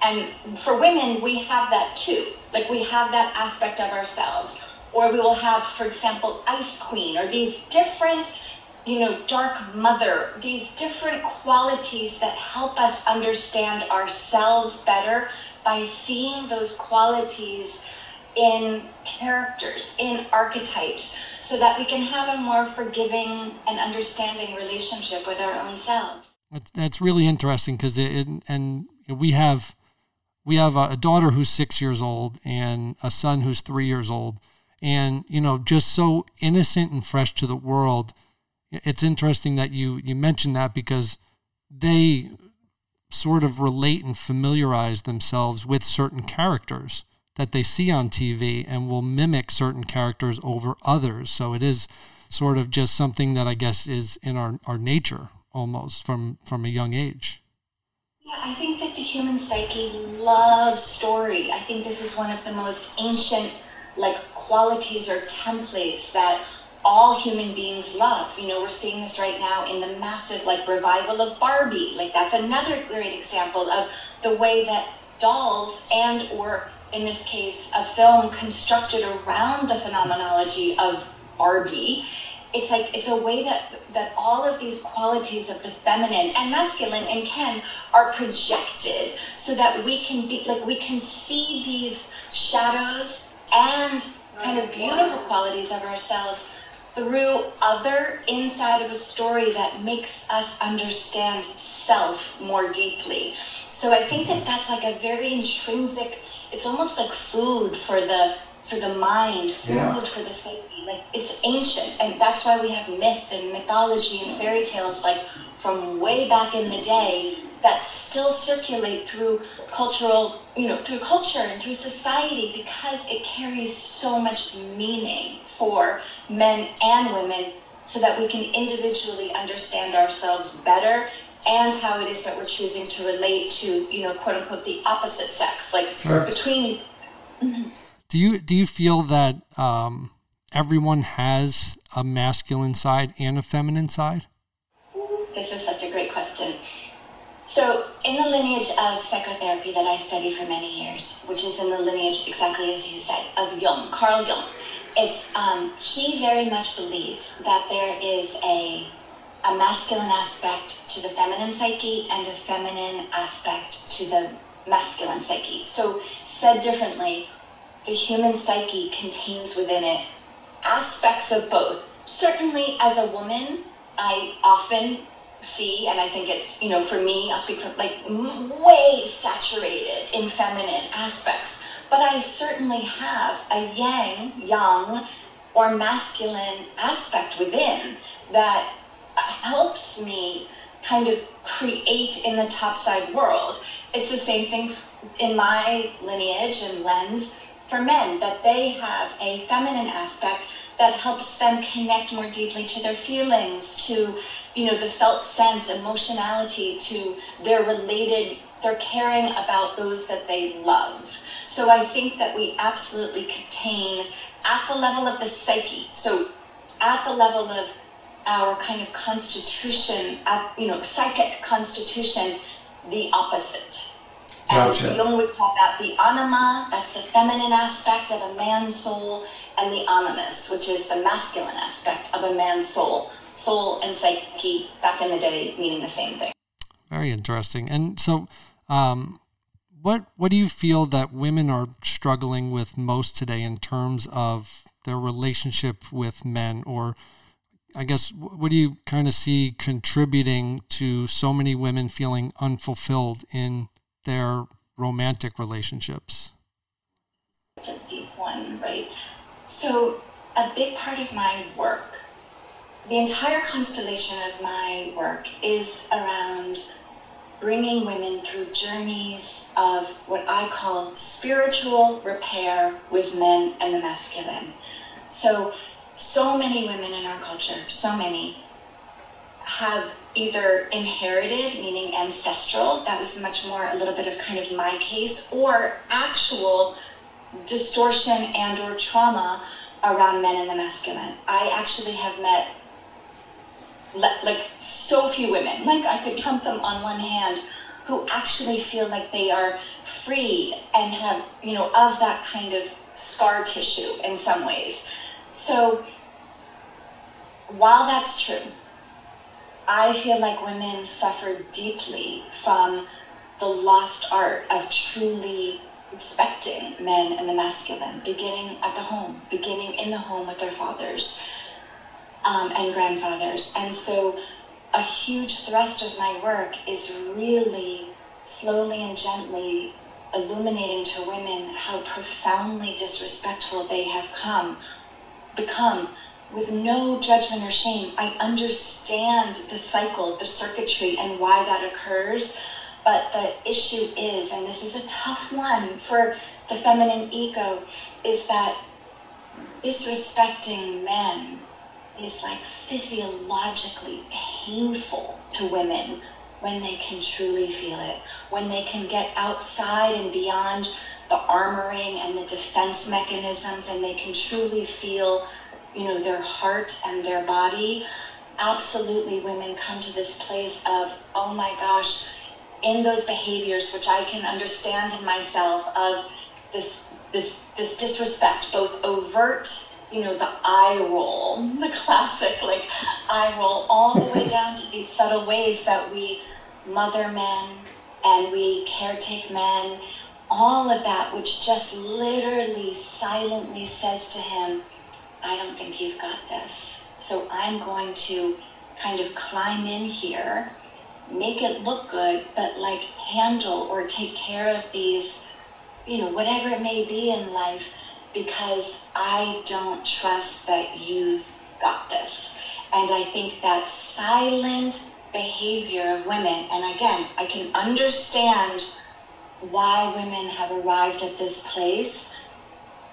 And for women, we have that too. Like we have that aspect of ourselves. Or we will have, for example, Ice Queen, or these different, you know, Dark Mother, these different qualities that help us understand ourselves better by seeing those qualities in characters, in archetypes, so that we can have a more forgiving and understanding relationship with our own selves. That's, really interesting because it, it and we have we have a, a daughter who's six years old and a son who's three years old, and you know just so innocent and fresh to the world. It's interesting that you you mentioned that because they sort of relate and familiarize themselves with certain characters that they see on TV and will mimic certain characters over others. So it is sort of just something that I guess is in our, our nature almost from, from a young age. Yeah, I think that the human psyche loves story. I think this is one of the most ancient like qualities or templates that all human beings love. You know, we're seeing this right now in the massive like revival of Barbie. Like that's another great example of the way that dolls and or in this case a film constructed around the phenomenology of Barbie. It's like it's a way that that all of these qualities of the feminine and masculine and Ken are projected so that we can be like we can see these shadows and kind of beautiful qualities of ourselves through other inside of a story that makes us understand self more deeply. So I think that that's like a very intrinsic. It's almost like food for the for the mind, food yeah. for the psyche. Like it's ancient, and that's why we have myth and mythology and fairy tales like from way back in the day that still circulate through cultural, you know, through culture and through society because it carries so much meaning for men and women so that we can individually understand ourselves better and how it is that we're choosing to relate to, you know, quote unquote, the opposite sex, like sure. between. Mm-hmm. Do you do you feel that um, everyone has a masculine side and a feminine side? This is such a great question. So, in the lineage of psychotherapy that I studied for many years, which is in the lineage exactly as you said of Jung, Carl Jung, it's um, he very much believes that there is a a masculine aspect to the feminine psyche and a feminine aspect to the masculine psyche. So, said differently, the human psyche contains within it aspects of both. Certainly, as a woman, I often see, and I think it's, you know, for me, I'll speak for like way saturated in feminine aspects. But I certainly have a yang, yang, or masculine aspect within that helps me kind of create in the topside world. It's the same thing in my lineage and lens for men, that they have a feminine aspect that helps them connect more deeply to their feelings, to you know the felt sense, emotionality, to their related, they're caring about those that they love. So I think that we absolutely contain at the level of the psyche. So at the level of our kind of constitution, at you know psychic constitution, the opposite. Gotcha. And Jung would call that the anima, that's the feminine aspect of a man's soul, and the animus, which is the masculine aspect of a man's soul. Soul and psyche, back in the day, meaning the same thing. Very interesting. And so, um, what what do you feel that women are struggling with most today in terms of their relationship with men, or I guess what do you kind of see contributing to so many women feeling unfulfilled in their romantic relationships? Such a deep one, right? So, a big part of my work, the entire constellation of my work is around bringing women through journeys of what I call spiritual repair with men and the masculine. So, so many women in our culture, so many, have either inherited, meaning ancestral, that was much more a little bit of kind of my case, or actual distortion and or trauma around men and the masculine. I actually have met like so few women, like I could count them on one hand, who actually feel like they are free and have, you know, of that kind of scar tissue in some ways. So while that's true, I feel like women suffer deeply from the lost art of truly respecting men and the masculine, beginning at the home, beginning in the home with their fathers um, and grandfathers. And so, a huge thrust of my work is really slowly and gently illuminating to women how profoundly disrespectful they have come become with no judgment or shame. I understand the cycle, the circuitry, and why that occurs. But the issue is, and this is a tough one for the feminine ego, is that disrespecting men is like physiologically painful to women when they can truly feel it, when they can get outside and beyond the armoring and the defense mechanisms and they can truly feel you know their heart and their body. Absolutely women come to this place of oh my gosh in those behaviors which i can understand in myself of this this this disrespect both overt you know the eye roll the classic like eye roll all the way down to these subtle ways that we mother men and we caretake men. All of that which just literally silently says to him I don't think you've got this. So I'm going to kind of climb in here, make it look good, but like handle or take care of these, you know, whatever it may be in life, because I don't trust that you've got this. And I think that silent behavior of women, and again, I can understand why women have arrived at this place,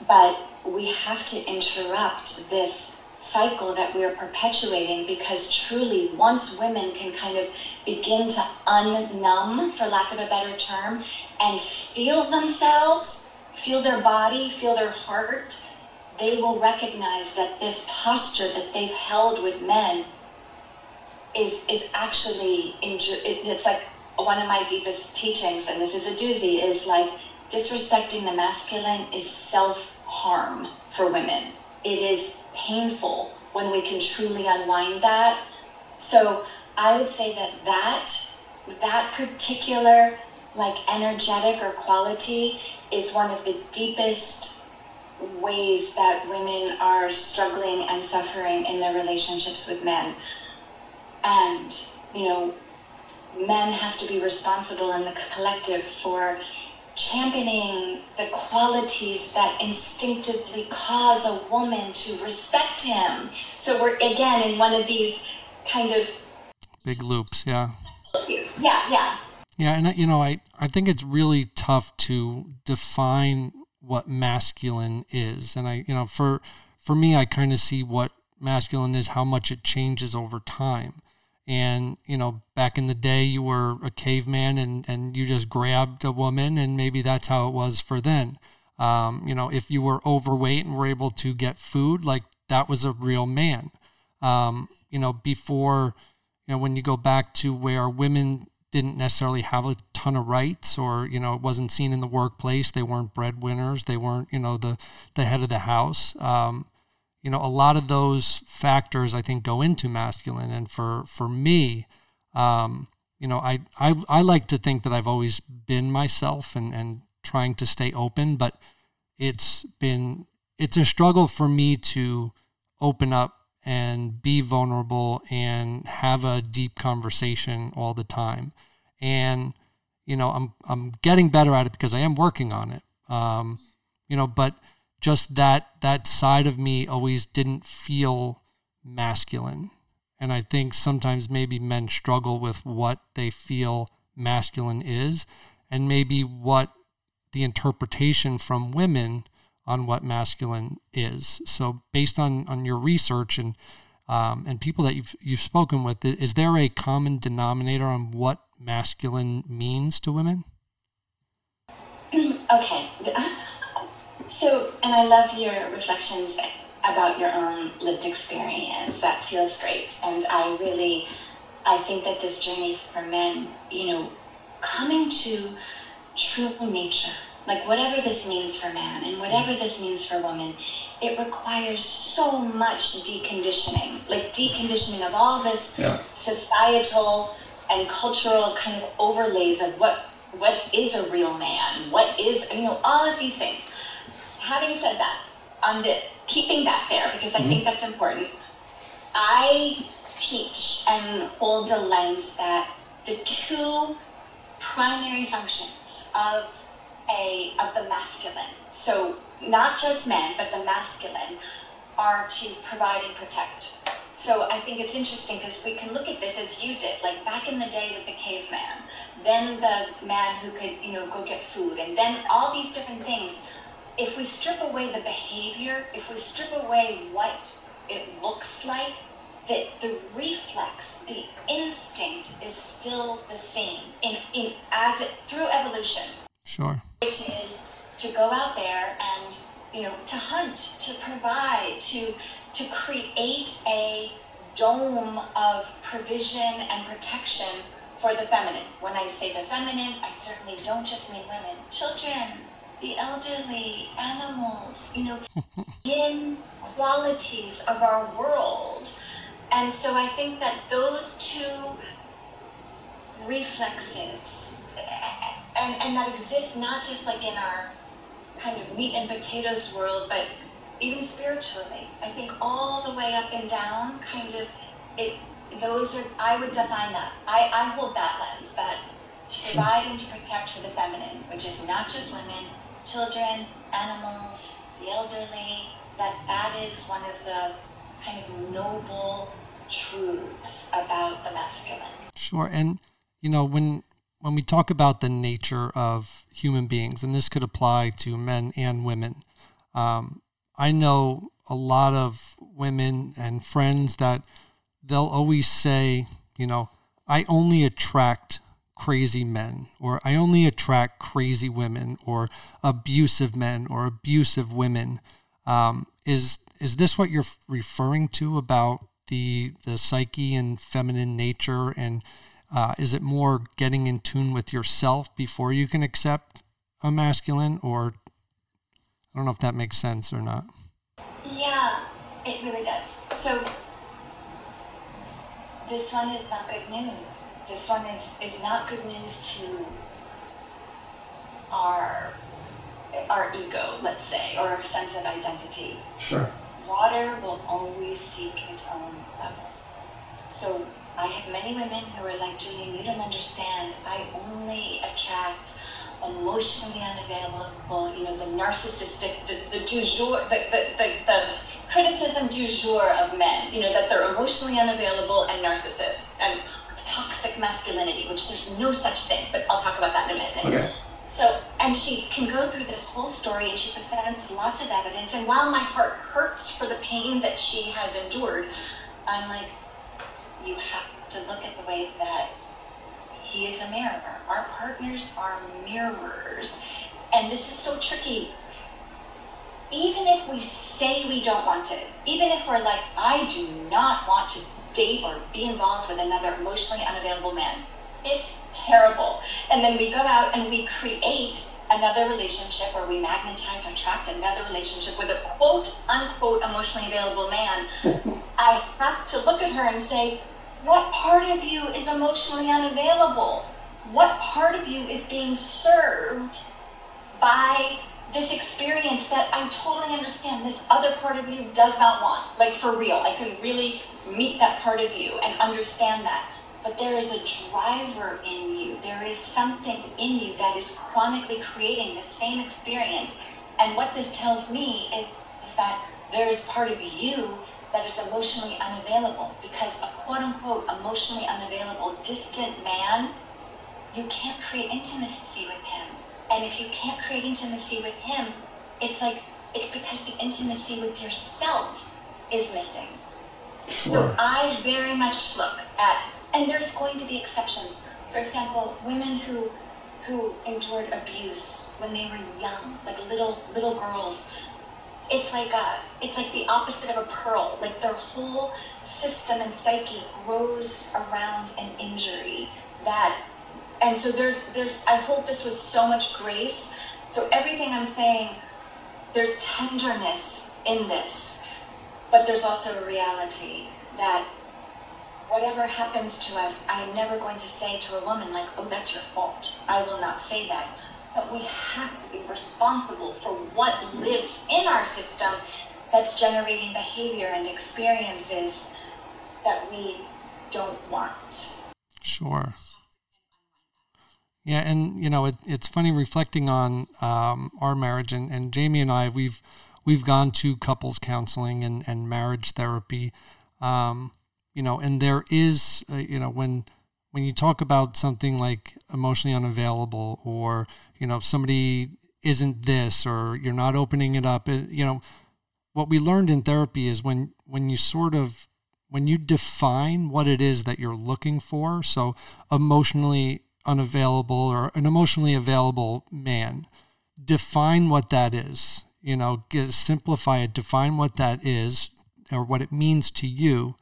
but we have to interrupt this cycle that we are perpetuating because truly once women can kind of begin to unnumb for lack of a better term and feel themselves feel their body feel their heart they will recognize that this posture that they've held with men is is actually inju- it, it's like one of my deepest teachings and this is a doozy is like disrespecting the masculine is self harm for women. It is painful when we can truly unwind that. So I would say that that that particular like energetic or quality is one of the deepest ways that women are struggling and suffering in their relationships with men. And, you know, men have to be responsible in the collective for championing the qualities that instinctively cause a woman to respect him. So we're again in one of these kind of big loops, yeah. Yeah, yeah. Yeah, and you know, I I think it's really tough to define what masculine is. And I, you know, for for me I kind of see what masculine is how much it changes over time and you know back in the day you were a caveman and and you just grabbed a woman and maybe that's how it was for then. Um, you know if you were overweight and were able to get food like that was a real man. Um, you know before you know when you go back to where women didn't necessarily have a ton of rights or you know it wasn't seen in the workplace they weren't breadwinners they weren't you know the the head of the house um, you know, a lot of those factors I think go into masculine. And for for me, um, you know, I, I I like to think that I've always been myself and and trying to stay open, but it's been it's a struggle for me to open up and be vulnerable and have a deep conversation all the time. And you know, I'm I'm getting better at it because I am working on it. Um, you know, but just that that side of me always didn't feel masculine. And I think sometimes maybe men struggle with what they feel masculine is and maybe what the interpretation from women on what masculine is. So based on, on your research and um, and people that you've you've spoken with, is there a common denominator on what masculine means to women? Okay. So, and I love your reflections about your own lived experience. That feels great. And I really, I think that this journey for men, you know, coming to true nature, like whatever this means for man and whatever this means for woman, it requires so much deconditioning, like deconditioning of all this yeah. societal and cultural kind of overlays of what what is a real man, what is you know all of these things having said that, on the keeping that there because I mm-hmm. think that's important. I teach and hold a lens that the two primary functions of a of the masculine, so not just men, but the masculine, are to provide and protect. So I think it's interesting because we can look at this as you did, like back in the day with the caveman, then the man who could, you know, go get food, and then all these different things. If we strip away the behavior, if we strip away what it looks like, that the reflex, the instinct is still the same in, in as it through evolution. Sure. Which is to go out there and you know to hunt, to provide, to to create a dome of provision and protection for the feminine. When I say the feminine, I certainly don't just mean women, children, the elderly, animals, you know, in qualities of our world. And so I think that those two reflexes and, and that exists not just like in our kind of meat and potatoes world, but even spiritually. I think all the way up and down, kind of, it. Those are. I would define that. I, I hold that lens that to provide and to protect for the feminine, which is not just women, children, animals, the elderly. That that is one of the kind of noble truths about the masculine. Sure, and you know when when we talk about the nature of human beings, and this could apply to men and women, um, I know a lot of women and friends that they'll always say, you know, I only attract crazy men, or I only attract crazy women, or abusive men, or abusive women. Um, is is this what you're referring to about the the psyche and feminine nature, and uh, is it more getting in tune with yourself before you can accept a masculine, or I don't know if that makes sense or not. Yeah, it really does. So this one is not good news. This one is, is not good news to our our ego, let's say, or our sense of identity. Sure. Water will always seek its own level. So I have many women who are like, Gillian, you don't understand. I only attract emotionally unavailable, you know, the narcissistic, the, the du jour, the, the, the, the criticism du jour of men, you know, that they're emotionally unavailable and narcissists and toxic masculinity, which there's no such thing, but I'll talk about that in a minute. Okay. So, and she can go through this whole story and she presents lots of evidence. And while my heart hurts for the pain that she has endured, I'm like, you have to look at the way that he is a mirror. Our partners are mirrors. And this is so tricky. Even if we say we don't want it, even if we're like, I do not want to date or be involved with another emotionally unavailable man, it's terrible. And then we go out and we create another relationship where we magnetize or attract another relationship with a quote unquote emotionally available man. I have to look at her and say, what part of you is emotionally unavailable? What part of you is being served by this experience that I totally understand this other part of you does not want? Like for real, I can really meet that part of you and understand that. But there is a driver in you. There is something in you that is chronically creating the same experience. And what this tells me is that there is part of you that is emotionally unavailable because a quote unquote emotionally unavailable distant man, you can't create intimacy with him. And if you can't create intimacy with him, it's like it's because the intimacy with yourself is missing. Sure. So I very much look at and there's going to be exceptions. For example, women who who endured abuse when they were young, like little little girls it's like a it's like the opposite of a pearl. Like their whole system and psyche grows around an injury that and so there's there's i hold this with so much grace. So everything i'm saying there's tenderness in this but there's also a reality that whatever happens to us i am never going to say to a woman like oh that's your fault. I will not say that but we have to be responsible for what lives in our system that's generating behavior and experiences that we don't want. Sure. Yeah, and you know it, it's funny reflecting on um, our marriage, and, and Jamie and I we've we've gone to couples counseling and, and marriage therapy. Um, you know, and there is, uh, you know, when when you talk about something like emotionally unavailable or you know somebody isn't this or you're not opening it up it, you know what we learned in therapy is when when you sort of when you define what it is that you're looking for so emotionally unavailable or an emotionally available man define what that is you know get, simplify it define what that is or what it means to you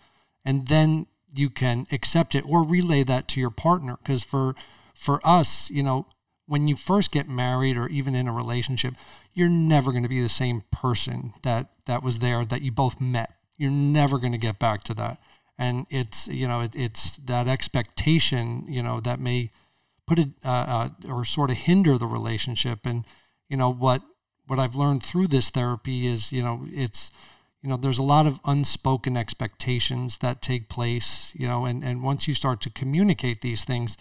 and then you can accept it or relay that to your partner. Because for for us you know when you first get married or even in a relationship you're never going to be the same person that that was there that you both met. You're never going to get back to that. And it's you know it, it's that expectation you know that may put it uh, uh, or sort of hinder the relationship. And you know what what i've learned through this therapy is you know it's you know there's a lot of unspoken expectations that take place you know and and once you start to communicate these things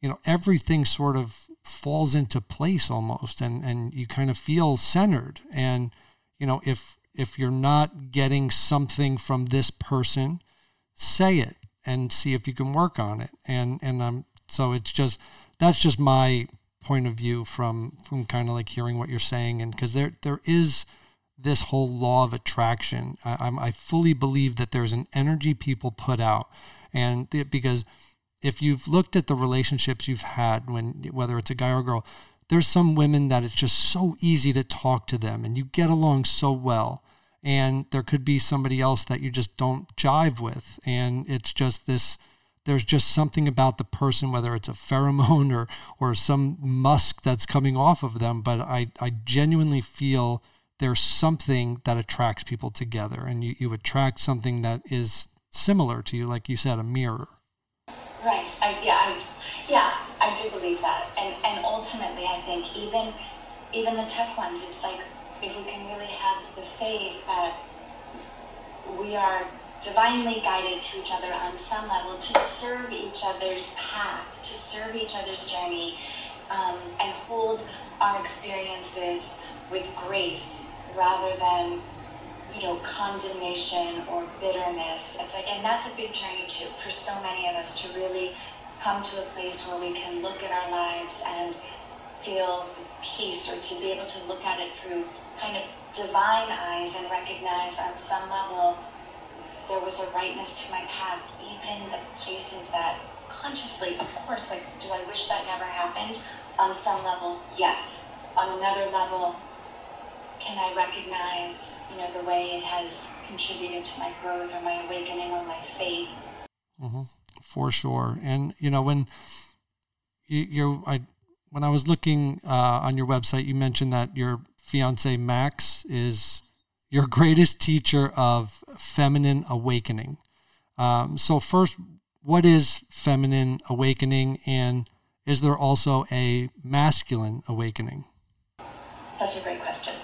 you know everything sort of falls into place almost and and you kind of feel centered. And you know if if you're not getting something from this person say it and see if you can work on it. And and um so it's just that's just my point of view from from kind of like hearing what you're saying. And because there there is this whole law of attraction. I'm I fully believe that there's an energy people put out, and because if you've looked at the relationships you've had, when whether it's a guy or a girl, there's some women that it's just so easy to talk to them, and you get along so well. And there could be somebody else that you just don't jive with, and it's just this. There's just something about the person, whether it's a pheromone or or some musk that's coming off of them. But I I genuinely feel there's something that attracts people together and you, you attract something that is similar to you like you said a mirror i do believe that. And and ultimately i think even even the tough ones it's like if we can really have the faith that we are divinely guided to each other on some level to serve each other's path to serve each other's journey um, and hold our experiences with grace rather than you know condemnation or bitterness. It's like and that's a big journey too for so many of us to really come to a place where we can look at our lives and feel the peace or to be able to look at it through kind of divine eyes and recognize on some level there was a rightness to my path even the places that consciously of course like do i wish that never happened on some level yes on another level can I recognize, you know, the way it has contributed to my growth or my awakening or my faith? Mm-hmm. For sure. And, you know, when you, you're, I, when I was looking uh, on your website, you mentioned that your fiance Max is your greatest teacher of feminine awakening. Um, so, first, what is feminine awakening, and is there also a masculine awakening? Such a great question.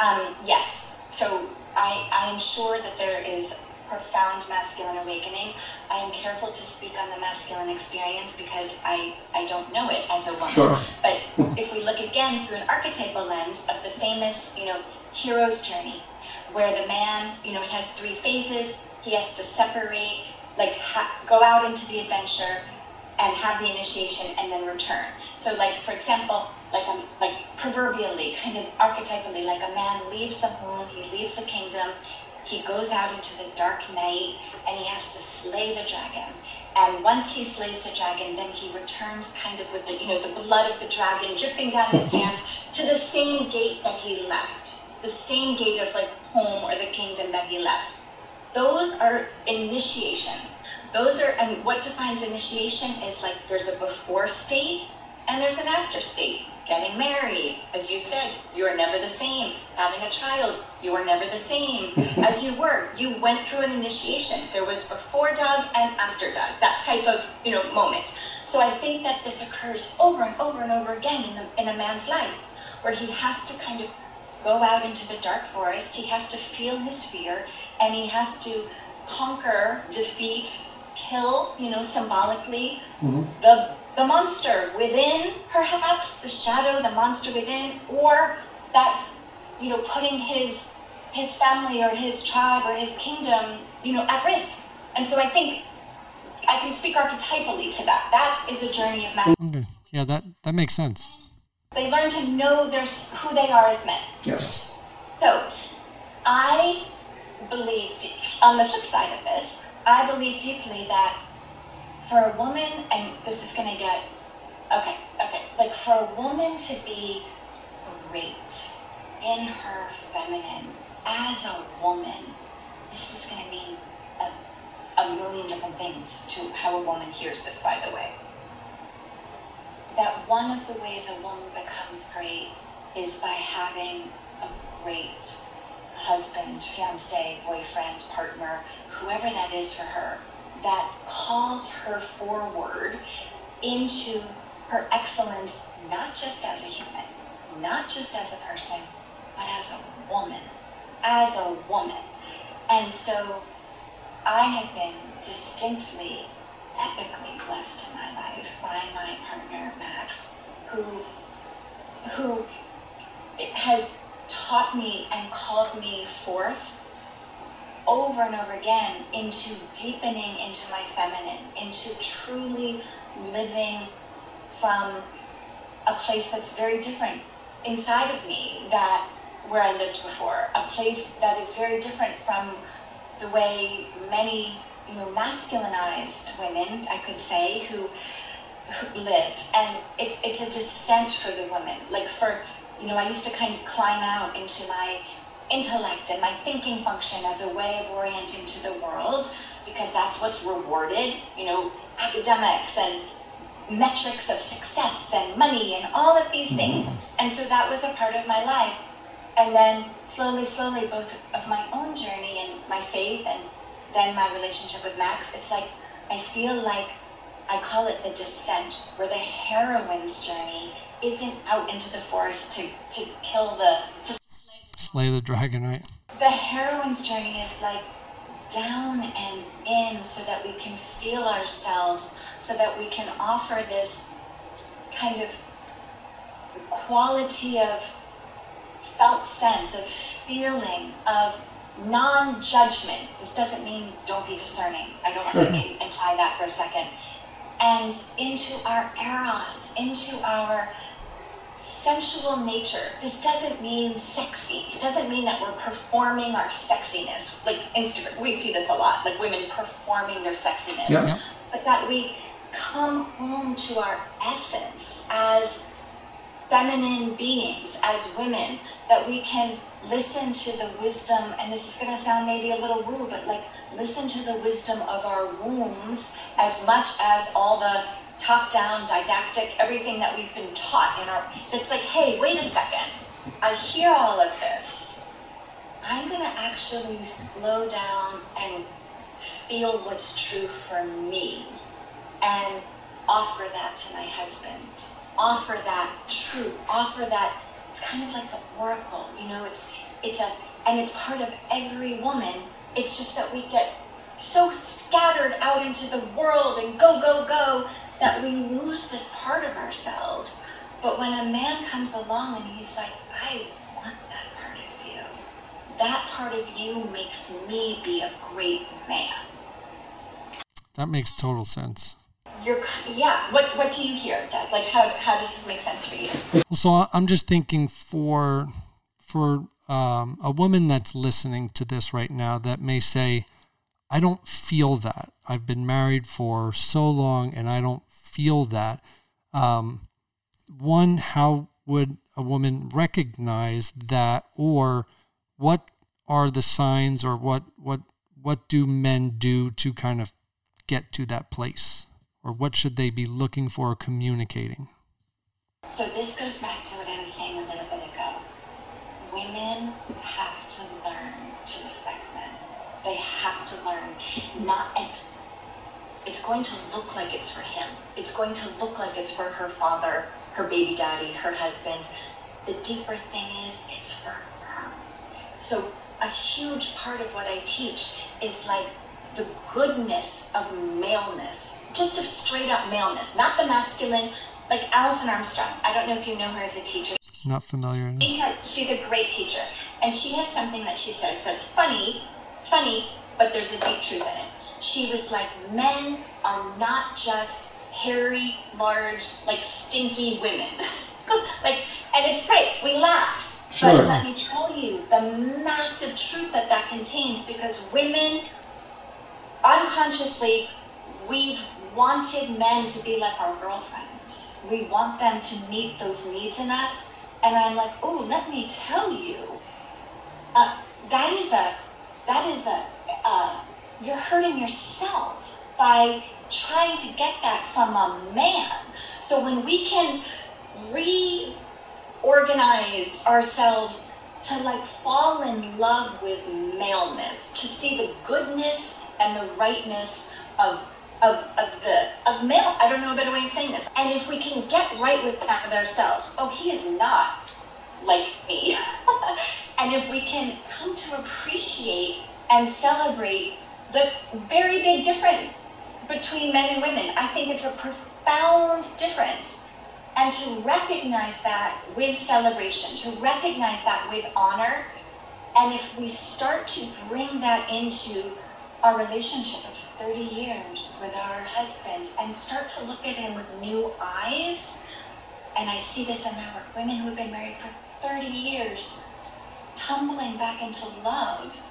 Um, yes. So I, I am sure that there is profound masculine awakening. I am careful to speak on the masculine experience because I, I don't know it as a woman. Sure. But if we look again through an archetypal lens of the famous, you know, hero's journey, where the man, you know, he has three phases. He has to separate, like ha- go out into the adventure and have the initiation and then return. So like, for example, like a, like proverbially, kind of archetypally, like a man leaves the home, he leaves the kingdom, he goes out into the dark night, and he has to slay the dragon. And once he slays the dragon, then he returns kind of with the, you know, the blood of the dragon dripping down his hands to the same gate that he left. The same gate of like home or the kingdom that he left. Those are initiations. Those are, and what defines initiation is like there's a before state and there's an after state getting married, as you said, you are never the same. Having a child, you are never the same as you were. You went through an initiation. There was before Doug and after Doug, that type of you know moment. So I think that this occurs over and over and over again in, the, in a man's life, where he has to kind of go out into the dark forest. He has to feel his fear, and he has to conquer, defeat, kill, you know, symbolically, mm-hmm. the the monster within, perhaps, the shadow, the monster within, or that's you know, putting his his family or his tribe or his kingdom, you know, at risk. And so I think I can speak archetypally to that. That is a journey of masculinity. Okay. Yeah, that that makes sense. They learn to know their who they are as men. Yes. So, I believe, on the flip side of this, I believe deeply that for a woman, and this is going to get, okay, okay, like for a woman to be great in her feminine as a woman, this is going to mean a, a million different things to how a woman hears this, by the way. That one of the ways a woman becomes great is by having a great husband, fiance, boyfriend, partner, whoever that is for her, that calls her forward into her excellence, not just as a human, not just as a person, but as a woman. As a woman. And so I have been distinctly, epically blessed in my life by my partner, Max, who, who has taught me and called me forth over and over again into deepening into my feminine, into truly living from a place that's very different inside of me that where I lived before, a place that is very different from the way many, you know, masculinized women, I could say, who, who live. And it's it's a descent for the women. Like for you know, I used to kind of climb out into my intellect and my thinking function as a way of orienting to the world because that's what's rewarded, you know, academics and metrics of success and money and all of these mm-hmm. things. And so that was a part of my life. And then slowly, slowly, both of my own journey and my faith and then my relationship with Max, it's like I feel like I call it the descent, where the heroine's journey isn't out into the forest to, to kill the, to Slay the dragon, right? the heroine's journey is like down and in so that we can feel ourselves, so that we can offer this kind of quality of felt sense, of feeling, of non judgment. This doesn't mean don't be discerning. I don't want to imply that for a second. And into our eros, into our sensual nature. This doesn't mean sexy. It doesn't mean that we're performing our sexiness. Like Instagram, we see this a lot, like women performing their sexiness. Yeah. Yeah. But that we come home to our essence as feminine beings, as women, that we can listen to the wisdom, and this is going to sound maybe a little woo, but like listen to the wisdom of our wombs as much as all the top down, didactic, everything that we've been taught in our. It's like, hey, wait a second. I hear all of this. I'm going to actually slow down and feel what's true for me and offer that to my husband. Offer that truth. Offer that. It's kind of like the oracle, you know. It's it's a and it's part of every woman. It's just that we get so scattered out into the world and go go go that we lose this part of ourselves. But when a man comes along and he's like, I want that part of you, that part of you makes me be a great man. That makes total sense. You're, yeah. What What do you hear, Dad? Like, how how does this make sense for you? So I'm just thinking for for um, a woman that's listening to this right now that may say, I don't feel that. I've been married for so long and I don't feel that. Um, one, how would a woman recognize that, or what are the signs, or what what what do men do to kind of get to that place, or what should they be looking for or communicating? So this goes back to what I was saying a little bit ago. Women have to learn to respect men. They have to learn not it's going to look like it's for him. It's going to look like it's for her father, her baby daddy, her husband. The deeper thing is it's for her. So a huge part of what I teach is like the goodness of maleness, just of straight up maleness, not the masculine, like Alison Armstrong. I don't know if you know her as a teacher. not familiar. She has, she's a great teacher, and she has something that she says that's funny. Funny, but there's a deep truth in it. She was like, men are not just hairy, large, like stinky women. like, and it's great. We laugh. Sure. But let me tell you the massive truth that that contains because women, unconsciously, we've wanted men to be like our girlfriends. We want them to meet those needs in us. And I'm like, oh, let me tell you, uh, that is a, that is a, uh, you're hurting yourself by trying to get that from a man. So when we can reorganize ourselves to like fall in love with maleness, to see the goodness and the rightness of of, of the of male. I don't know a better way of saying this. And if we can get right with that with ourselves, oh, he is not like me. and if we can come to appreciate and celebrate the very big difference between men and women, I think it's a profound difference. And to recognize that with celebration, to recognize that with honor, and if we start to bring that into our relationship of 30 years with our husband and start to look at him with new eyes, and I see this in our work, women who have been married for 30 years, tumbling back into love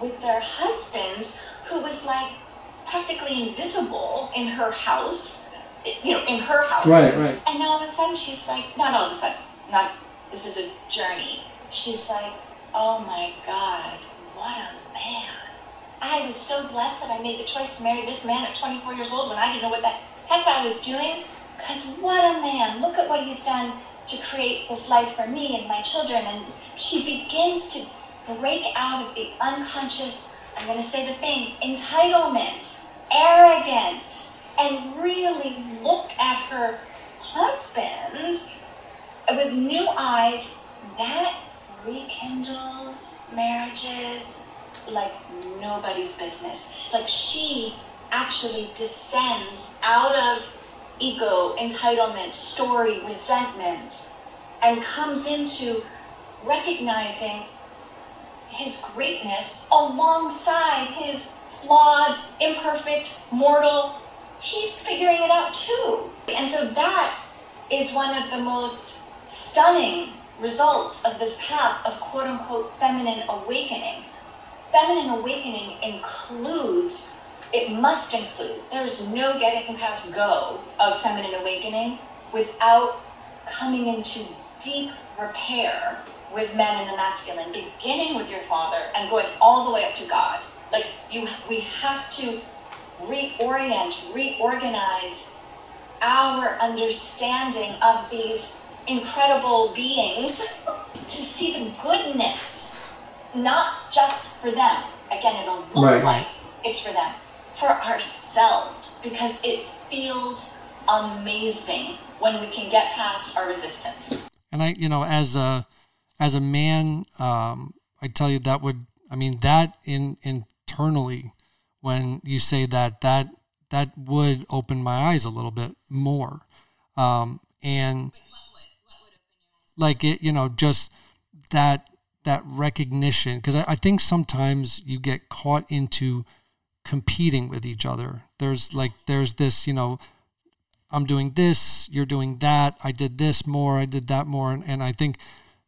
with their husbands who was like practically invisible in her house, you know, in her house. Right, right. And all of a sudden she's like, not all of a sudden, not, this is a journey. She's like, oh my God, what a man. I was so blessed that I made the choice to marry this man at 24 years old when I didn't know what the heck I was doing. Because what a man. Look at what he's done to create this life for me and my children. And she begins to break out of the unconscious, I'm going to say the thing, entitlement, arrogance, and really look at her husband with new eyes. That rekindles marriages like nobody's business. It's like she actually descends out of ego, entitlement, story, resentment, and comes into recognizing his greatness alongside his flawed, imperfect, mortal. He's figuring it out too. And so that is one of the most stunning results of this path of quote unquote feminine awakening. Feminine awakening includes, it must include, there's no getting past go of feminine awakening without coming into deep repair with men in the masculine, beginning with your father and going all the way up to God. Like you, we have to reorient, reorganize our understanding of these incredible beings to see the goodness, not just for them. Again, it'll look Right. like it's for them, for ourselves, because it feels amazing when we can get past our resistance. And I, you know, as a as a man, um, I tell you that would, I mean, that in internally, when you say that, that that would open my eyes a little bit more, um, and like it, you know, just that that recognition, because I, I think sometimes you get caught into competing with each other. There's like there's this, you know, I'm doing this, you're doing that, I did this more, I did that more. And, and I think,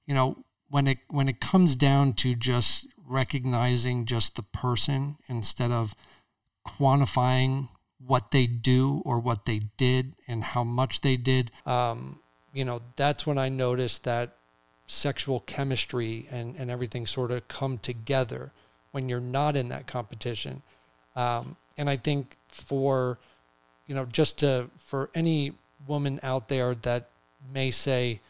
you know, when it when it comes down to just recognizing just the person instead of quantifying what they do or what they did and how much they did, um, you know, that's when I noticed that sexual chemistry and, and everything sort of come together when you're not in that competition. Um, and I think for, you know, just to, for any woman out there that may say,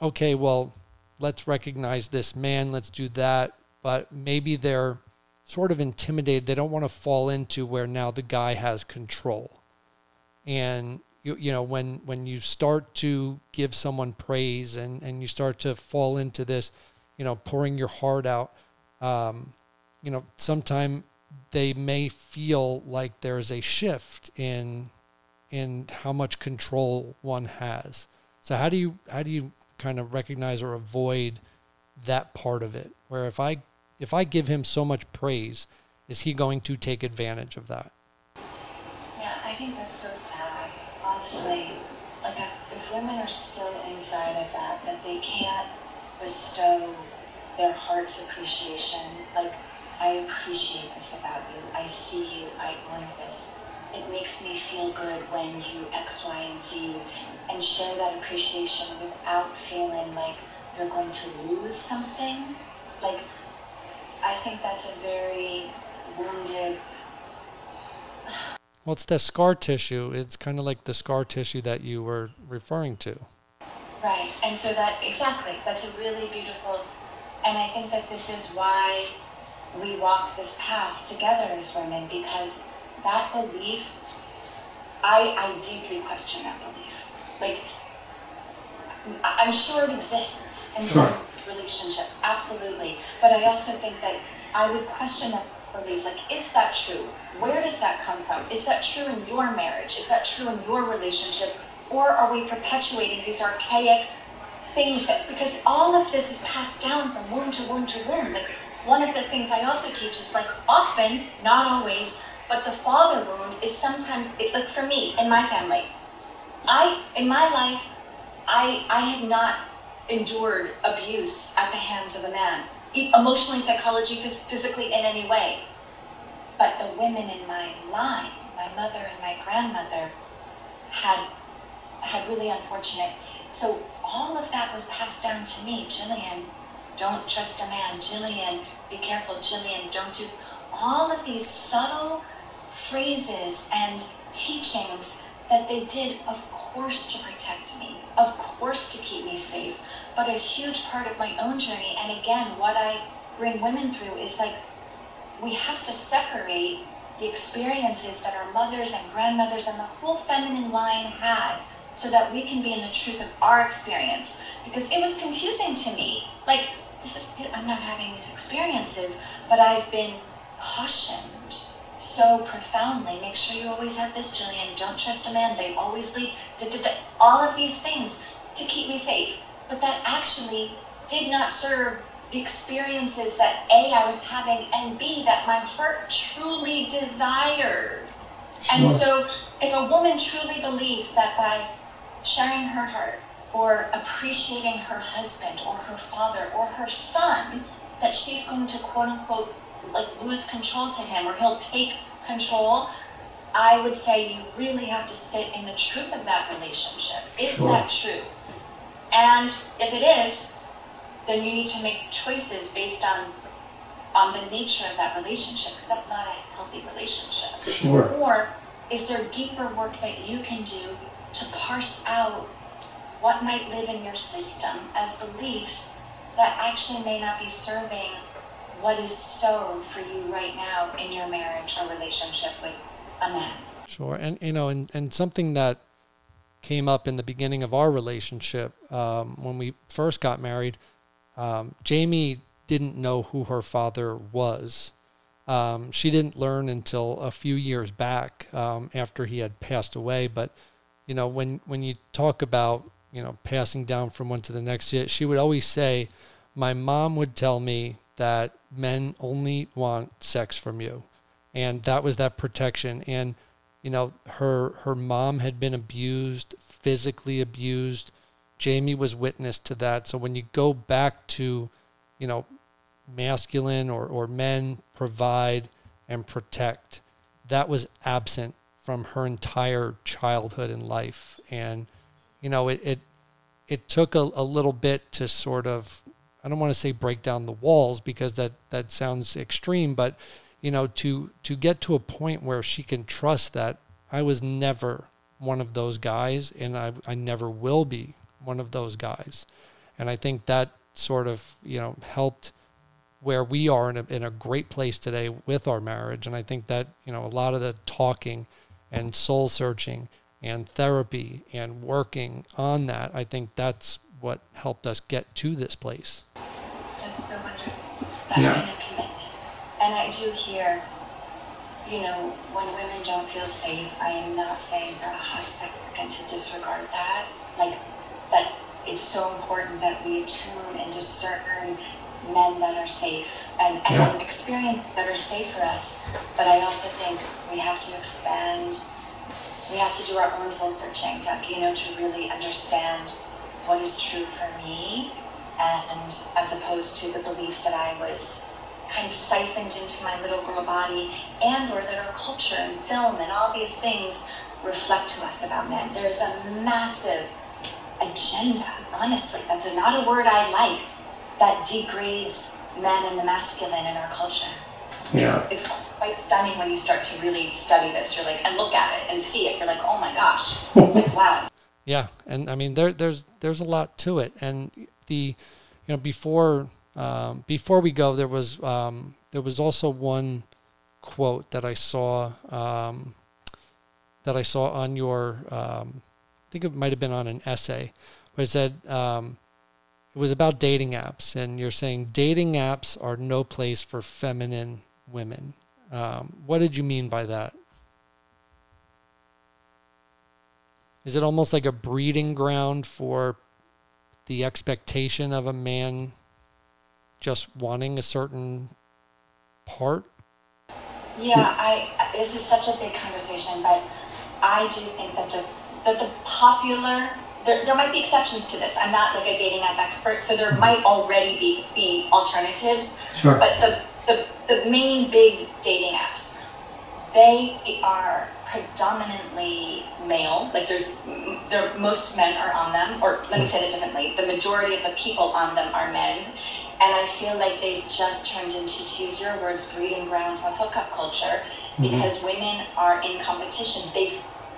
okay, well, let's recognize this man, let's do that. But maybe they're sort of intimidated. They don't want to fall into where now the guy has control. And you, you know, when, when you start to give someone praise and, and you start to fall into this, you know, pouring your heart out, um, you know, sometime they may feel like there's a shift in in how much control one has. So how do you how do you kind of recognize or avoid that part of it where if I if I give him so much praise, is he going to take advantage of that? Yeah, I think that's so sad. Honestly, like if, if women are still inside of that, that they can't bestow their heart's appreciation, like I appreciate this about you. I see you. I honor this. It makes me feel good when you X, Y, and Z, and share that appreciation without feeling like they're going to lose something. Like, I think that's a very wounded. Well, it's the scar tissue. It's kind of like the scar tissue that you were referring to. Right, and so that, exactly, that's a really beautiful, and I think that this is why we walk this path together as women, because that belief, I, I deeply question that belief. Like, I'm sure it exists in Sure. some relationships, absolutely. But I also think that I would question that belief. Like, is that true? Where does that come from? Is that true in your marriage? Is that true in your relationship? Or are we perpetuating these archaic things that, because all of this is passed down from womb to womb to womb. Like, one of the things I also teach is like, often, not always, but the father wound is sometimes, it, like for me, in my family, I, in my life, I, I have not endured abuse at the hands of a man, emotionally, psychologically, phys- physically, in any way. But the women in my line, my mother and my grandmother, had had really unfortunate. So all of that was passed down to me. Gillian, don't trust a man. Gillian, be careful. Gillian, don't do all of these subtle phrases and teachings that they did, of course, to protect me, of course, to keep me safe, but a huge part of my own journey. And again, what I bring women through is like, we have to separate the experiences that our mothers and grandmothers and the whole feminine line had so that we can be in the truth of our experience. Because it was confusing to me. Like, this is, I'm not having these experiences, but I've been cautioned so profoundly. Make sure you always have this, Gillian. Don't trust a man. They always leave. All of these things to keep me safe. But that actually did not serve the experiences that A, I was having, and B, that my heart truly desired. And so, if a woman truly believes that by sharing her heart or appreciating her husband or her father or her son, that she's going to quote unquote like lose control to him or he'll take control, I would say you really have to sit in the truth of that relationship. Is Sure. that true? And if it is, then you need to make choices based on on the nature of that relationship because that's not a healthy relationship. Sure. Or is there deeper work that you can do to parse out what might live in your system as beliefs that actually may not be serving what is so for you right now in your marriage or relationship with a man? Sure, and you know, and and something that came up in the beginning of our relationship um, when we first got married. Um, Jamie didn't know who her father was. Um, she didn't learn until a few years back um, after he had passed away. But you know, when when you talk about you know passing down from one to the next, she would always say, "My mom would tell me that men only want sex from you," and that was that protection. And you know, her her mom had been abused, physically abused. Jamie was witness to that. So when you go back to, you know, masculine or, or men provide and protect, that was absent from her entire childhood and life. And, you know, it it, it took a, a little bit to sort of I don't want to say break down the walls because that, that sounds extreme, but you know, to to get to a point where she can trust that I was never one of those guys and I, I never will be one of those guys. And I think that sort of, you know, helped where we are in a, in a great place today with our marriage. And I think that, you know, a lot of the talking and soul searching and therapy and working on that, I think that's what helped us get to this place. That's so wonderful. Yeah. kind of commitment. And I do hear, you know, when women don't feel safe, I am not saying for a hot second to disregard that. Like, that it's so important that we attune and discern men that are safe and, and Yeah. experiences that are safe for us. But I also think we have to expand, we have to do our own soul searching, Doug, you know, to really understand what is true for me and as opposed to the beliefs that I was kind of siphoned into my little girl body and or that our culture and film and all these things reflect to us about men. There's a massive agenda, honestly, that's not a word I like, that degrades men and the masculine in our culture. It's, it's quite stunning when you start to really study this. You're like, and look at it and see it. You're like, oh my gosh, like wow. Yeah, and I mean there there's there's a lot to it, and the you know before um, before we go there was um, there was also one quote that I saw um, that I saw on your um, I think it might have been on an essay where it said um, it was about dating apps, and you're saying dating apps are no place for feminine women. Um, what did you mean by that? Is it almost like a breeding ground for the expectation of a man just wanting a certain part? Yeah, I this is such a big conversation, but I do think that the that the popular there, there might be exceptions to this. I'm not like a dating app expert, so there might already be be alternatives. Sure. But the the, the main big dating apps, they are predominantly male. Like there's there most men are on them, or let me say it differently. The majority of the people on them are men. And I feel like they've just turned into, to use your words, breeding ground for hookup culture mm-hmm. because women are in competition. They,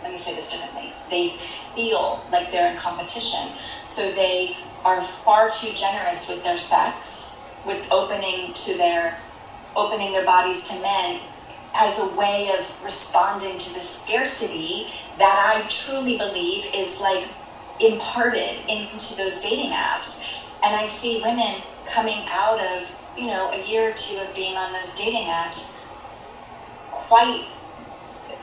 let me say this differently, they feel like they're in competition. So they are far too generous with their sex, with opening to their, opening their bodies to men as a way of responding to the scarcity that I truly believe is like imparted into those dating apps. And I see women coming out of, you know, a year or two of being on those dating apps quite,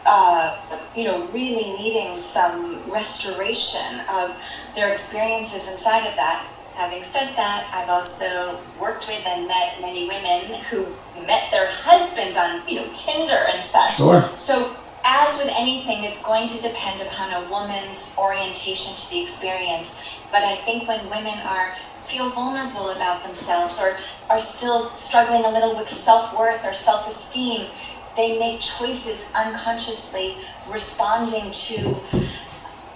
uh, you know, really needing some restoration of their experiences inside of that. Having said that, I've also worked with and met many women who met their husbands on, you know, Tinder and such. Sure. So, as with anything, it's going to depend upon a woman's orientation to the experience. But I think when women are feel vulnerable about themselves or are still struggling a little with self-worth or self-esteem, they make choices unconsciously responding to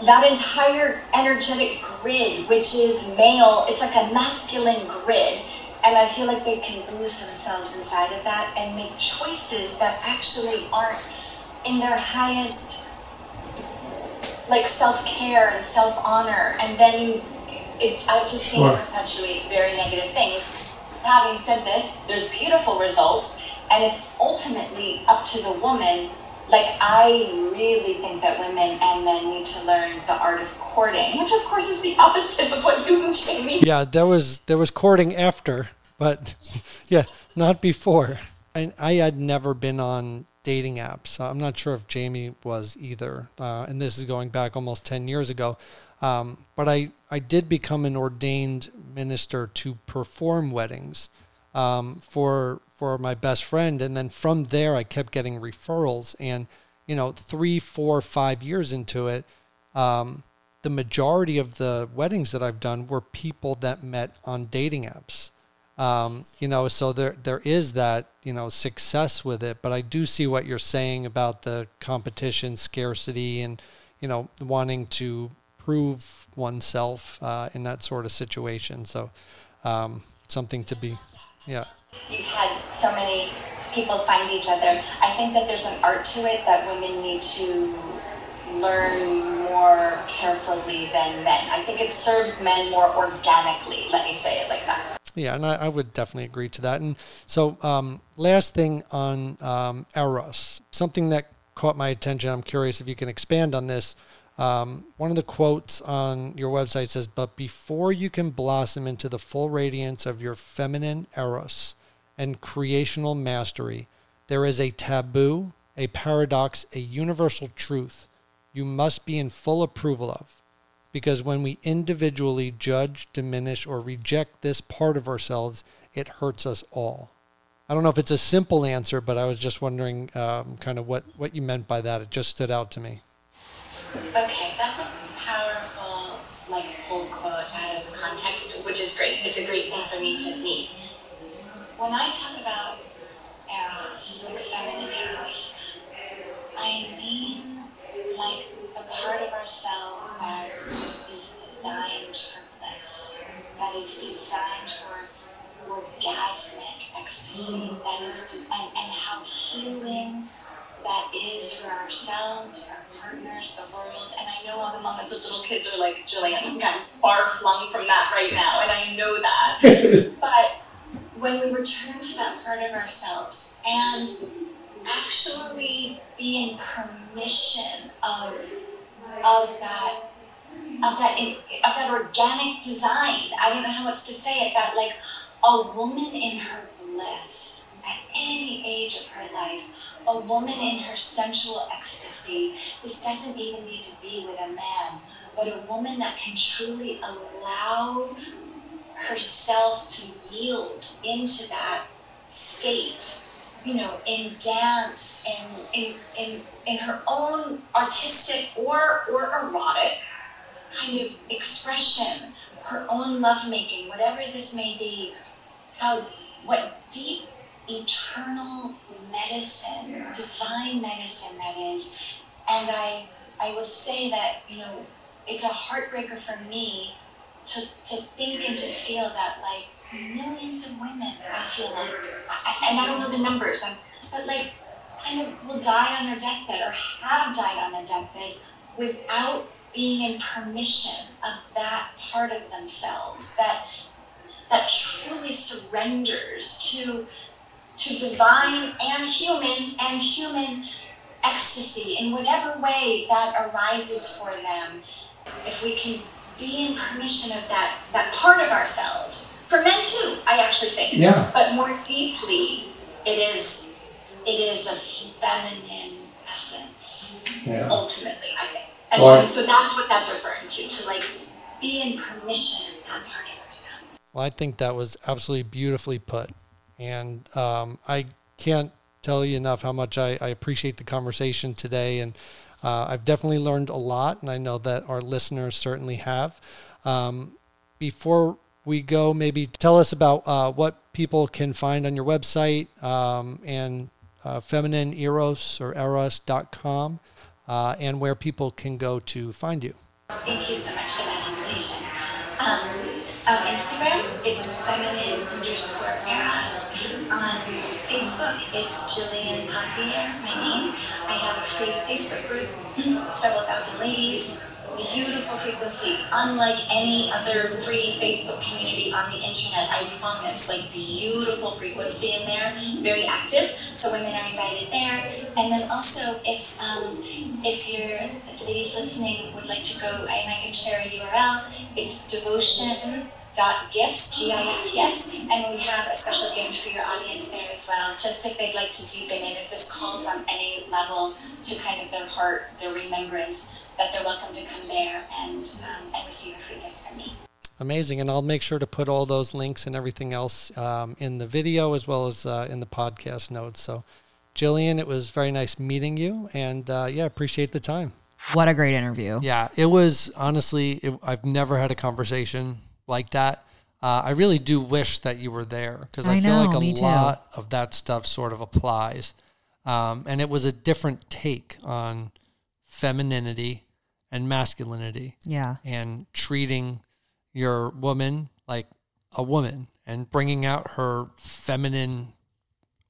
that entire energetic grid, which is male, it's like a masculine grid. And I feel like they can lose themselves inside of that and make choices that actually aren't in their highest, like self care and self honor. And then it, I've just seen Sure. it perpetuate very negative things. Having said this, there's beautiful results, and it's ultimately up to the woman. Like, I really think that women and men need to learn the art of courting, which of course is the opposite of what you and Jamie Yeah, there was there was courting after, but yeah, not before. And I had never been on dating apps. I'm not sure if Jamie was either. Uh, and this is going back almost 10 years ago. Um, but I, I did become an ordained minister to perform weddings um, for for my best friend, and then from there I kept getting referrals. And you know, three, four, five years into it, um, the majority of the weddings that I've done were people that met on dating apps. Um, you know, so there there is that you know success with it, but I do see what you're saying about the competition, scarcity, and you know wanting to prove oneself uh, in that sort of situation. So um, something to be, yeah, you've had so many people find each other. I think that there's an art to it that women need to learn more carefully than men. I think it serves men more organically. Let me say it like that. yeah, and I, I would definitely agree to that. And so, um, last thing on um, Eros, something that caught my attention. I'm curious if you can expand on this. Um, one of the quotes on your website says, But before you can blossom into the full radiance of your feminine eros and creational mastery, there is a taboo, a paradox, a universal truth you must be in full approval of. because when we individually judge, diminish, or reject this part of ourselves, it hurts us all. I don't know if it's a simple answer, but I was just wondering um, kind of what, what you meant by that. It just stood out to me. Okay, that's a powerful, like, old quote out of context, which is great. It's a great thing for me to meet. When I talk about eros, like feminine eros, I mean like the part of ourselves that is designed for bliss, that is designed for orgasmic ecstasy, that is, to, and, and how healing that is for ourselves, our partners, the world. And I know all the mamas of little kids are like, Gillian, I'm far flung from that right now, and I know that. but when we return to that part of ourselves and actually be in permission of of that of that of that organic design. I don't know how else to say it. That like a woman in her bliss at any age of her life, a woman in her sensual ecstasy. This doesn't even need to be with a man, but a woman that can truly allow herself to yield into that state you know, in dance, in in in in her own artistic or or erotic kind of expression, her own lovemaking, whatever this may be, how what deep eternal medicine, divine medicine that is. And I I will say that, you know, it's a heartbreaker for me to, to think and to feel that like millions of women, I feel like, and I don't know the numbers, I'm, but like, kind of will die on their deathbed or have died on their deathbed without being in permission of that part of themselves that that truly surrenders to to divine and human and human ecstasy in whatever way that arises for them if we can be in permission of that that part of ourselves for men too i actually think Yeah. but more deeply it is it is a feminine essence Yeah. ultimately i think and Well, then, so that's what that's referring to to like be in permission of that part of ourselves Well, I think that was absolutely beautifully put. And um, I can't tell you enough how much I, I appreciate the conversation today. And uh, I've definitely learned a lot, and I know that our listeners certainly have. Um, before we go, maybe tell us about uh, what people can find on your website um, and uh, feminine eros or eros.com uh, and where people can go to find you. Thank you so much for that invitation. Um, Instagram, it's feminine underscore eros. On Facebook, it's Gillian Pothier, my name. I have a free Facebook group, several thousand ladies, beautiful frequency, unlike any other free Facebook community on the internet. I promise, like beautiful frequency in there, very active. So women are invited there. And then also, if um, if your ladies listening would like to go, and I can share a URL, it's devotion gifts g-i-f-t-s and we have a special gift for your audience there as well just if they'd like to deepen in if this calls on any level to kind of their heart their remembrance that they're welcome to come there and um, and receive a free gift from me Amazing. And I'll make sure to put all those links and everything else um, in the video as well as uh, in the podcast notes. So, Gillian, it was very nice meeting you. And uh, yeah, appreciate the time. What a great interview. Yeah, it was honestly, it, I've never had a conversation like that. Uh, I really do wish that you were there because I, I feel know, like a lot of that stuff sort of applies. Um, and it was a different take on femininity and masculinity Yeah. and treating your woman like a woman and bringing out her feminine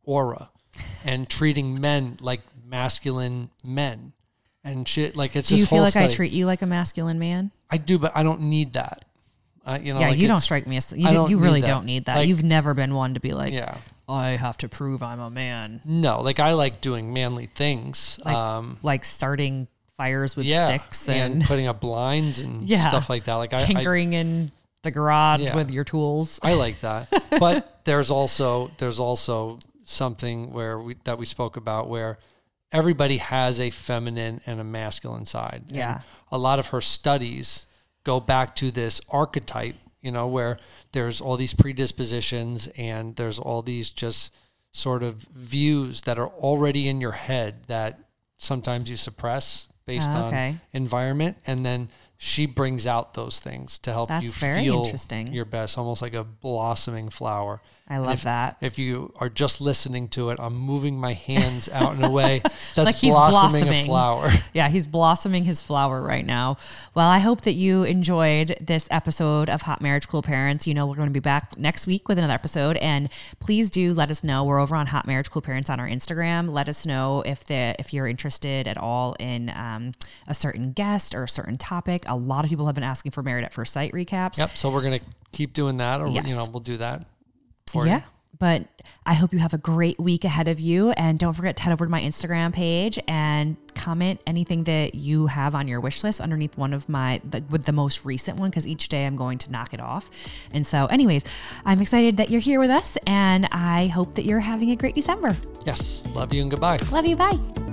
aura and treating men like masculine men and shit like it's Do you feel whole like I treat you like a masculine man? I do but I don't need that I, you know yeah, like you don't strike me as you, do- don't you really don't need that. Like- You've never been one to be like, yeah I have to prove I'm a man. no like I like doing manly things Like, um like starting fires with yeah sticks and, and, putting up blinds and Yeah. stuff like that like I, I tinkering in the garage Yeah. with your tools. I like that. but there's also there's also something where we that we spoke about where everybody has a feminine and a masculine side. And Yeah. a lot of her studies go back to this archetype, you know, where there's all these predispositions and there's all these just sort of views that are already in your head that sometimes you suppress based Ah, okay. on environment. And then she brings out those things to help That's you feel your best almost like a blossoming flower I love if- that. if you are just listening to it, I'm moving my hands out in a way that's Like he's blossoming, blossoming. a flower. Yeah, he's blossoming his flower right now. Well, I hope that you enjoyed this episode of Hot Marriage Cool Parents. You know, we're going to be back next week with another episode. And please do let us know. We're over on Hot Marriage Cool Parents on our Instagram. Let us know if the if you're interested at all in um, a certain guest or a certain topic. A lot of people have been asking for Married at First Sight recaps. Yep. So we're gonna keep doing that, or Yes. you know, we'll do that for yeah. you. But I hope you have a great week ahead of you. And don't forget to head over to my Instagram page and comment anything that you have on your wish list underneath one of my, the, with the most recent one, because each day I'm going to knock it off. And so, anyways, I'm excited that you're here with us. And I hope that you're having a great December. Yes. Love you and goodbye. Love you. Bye.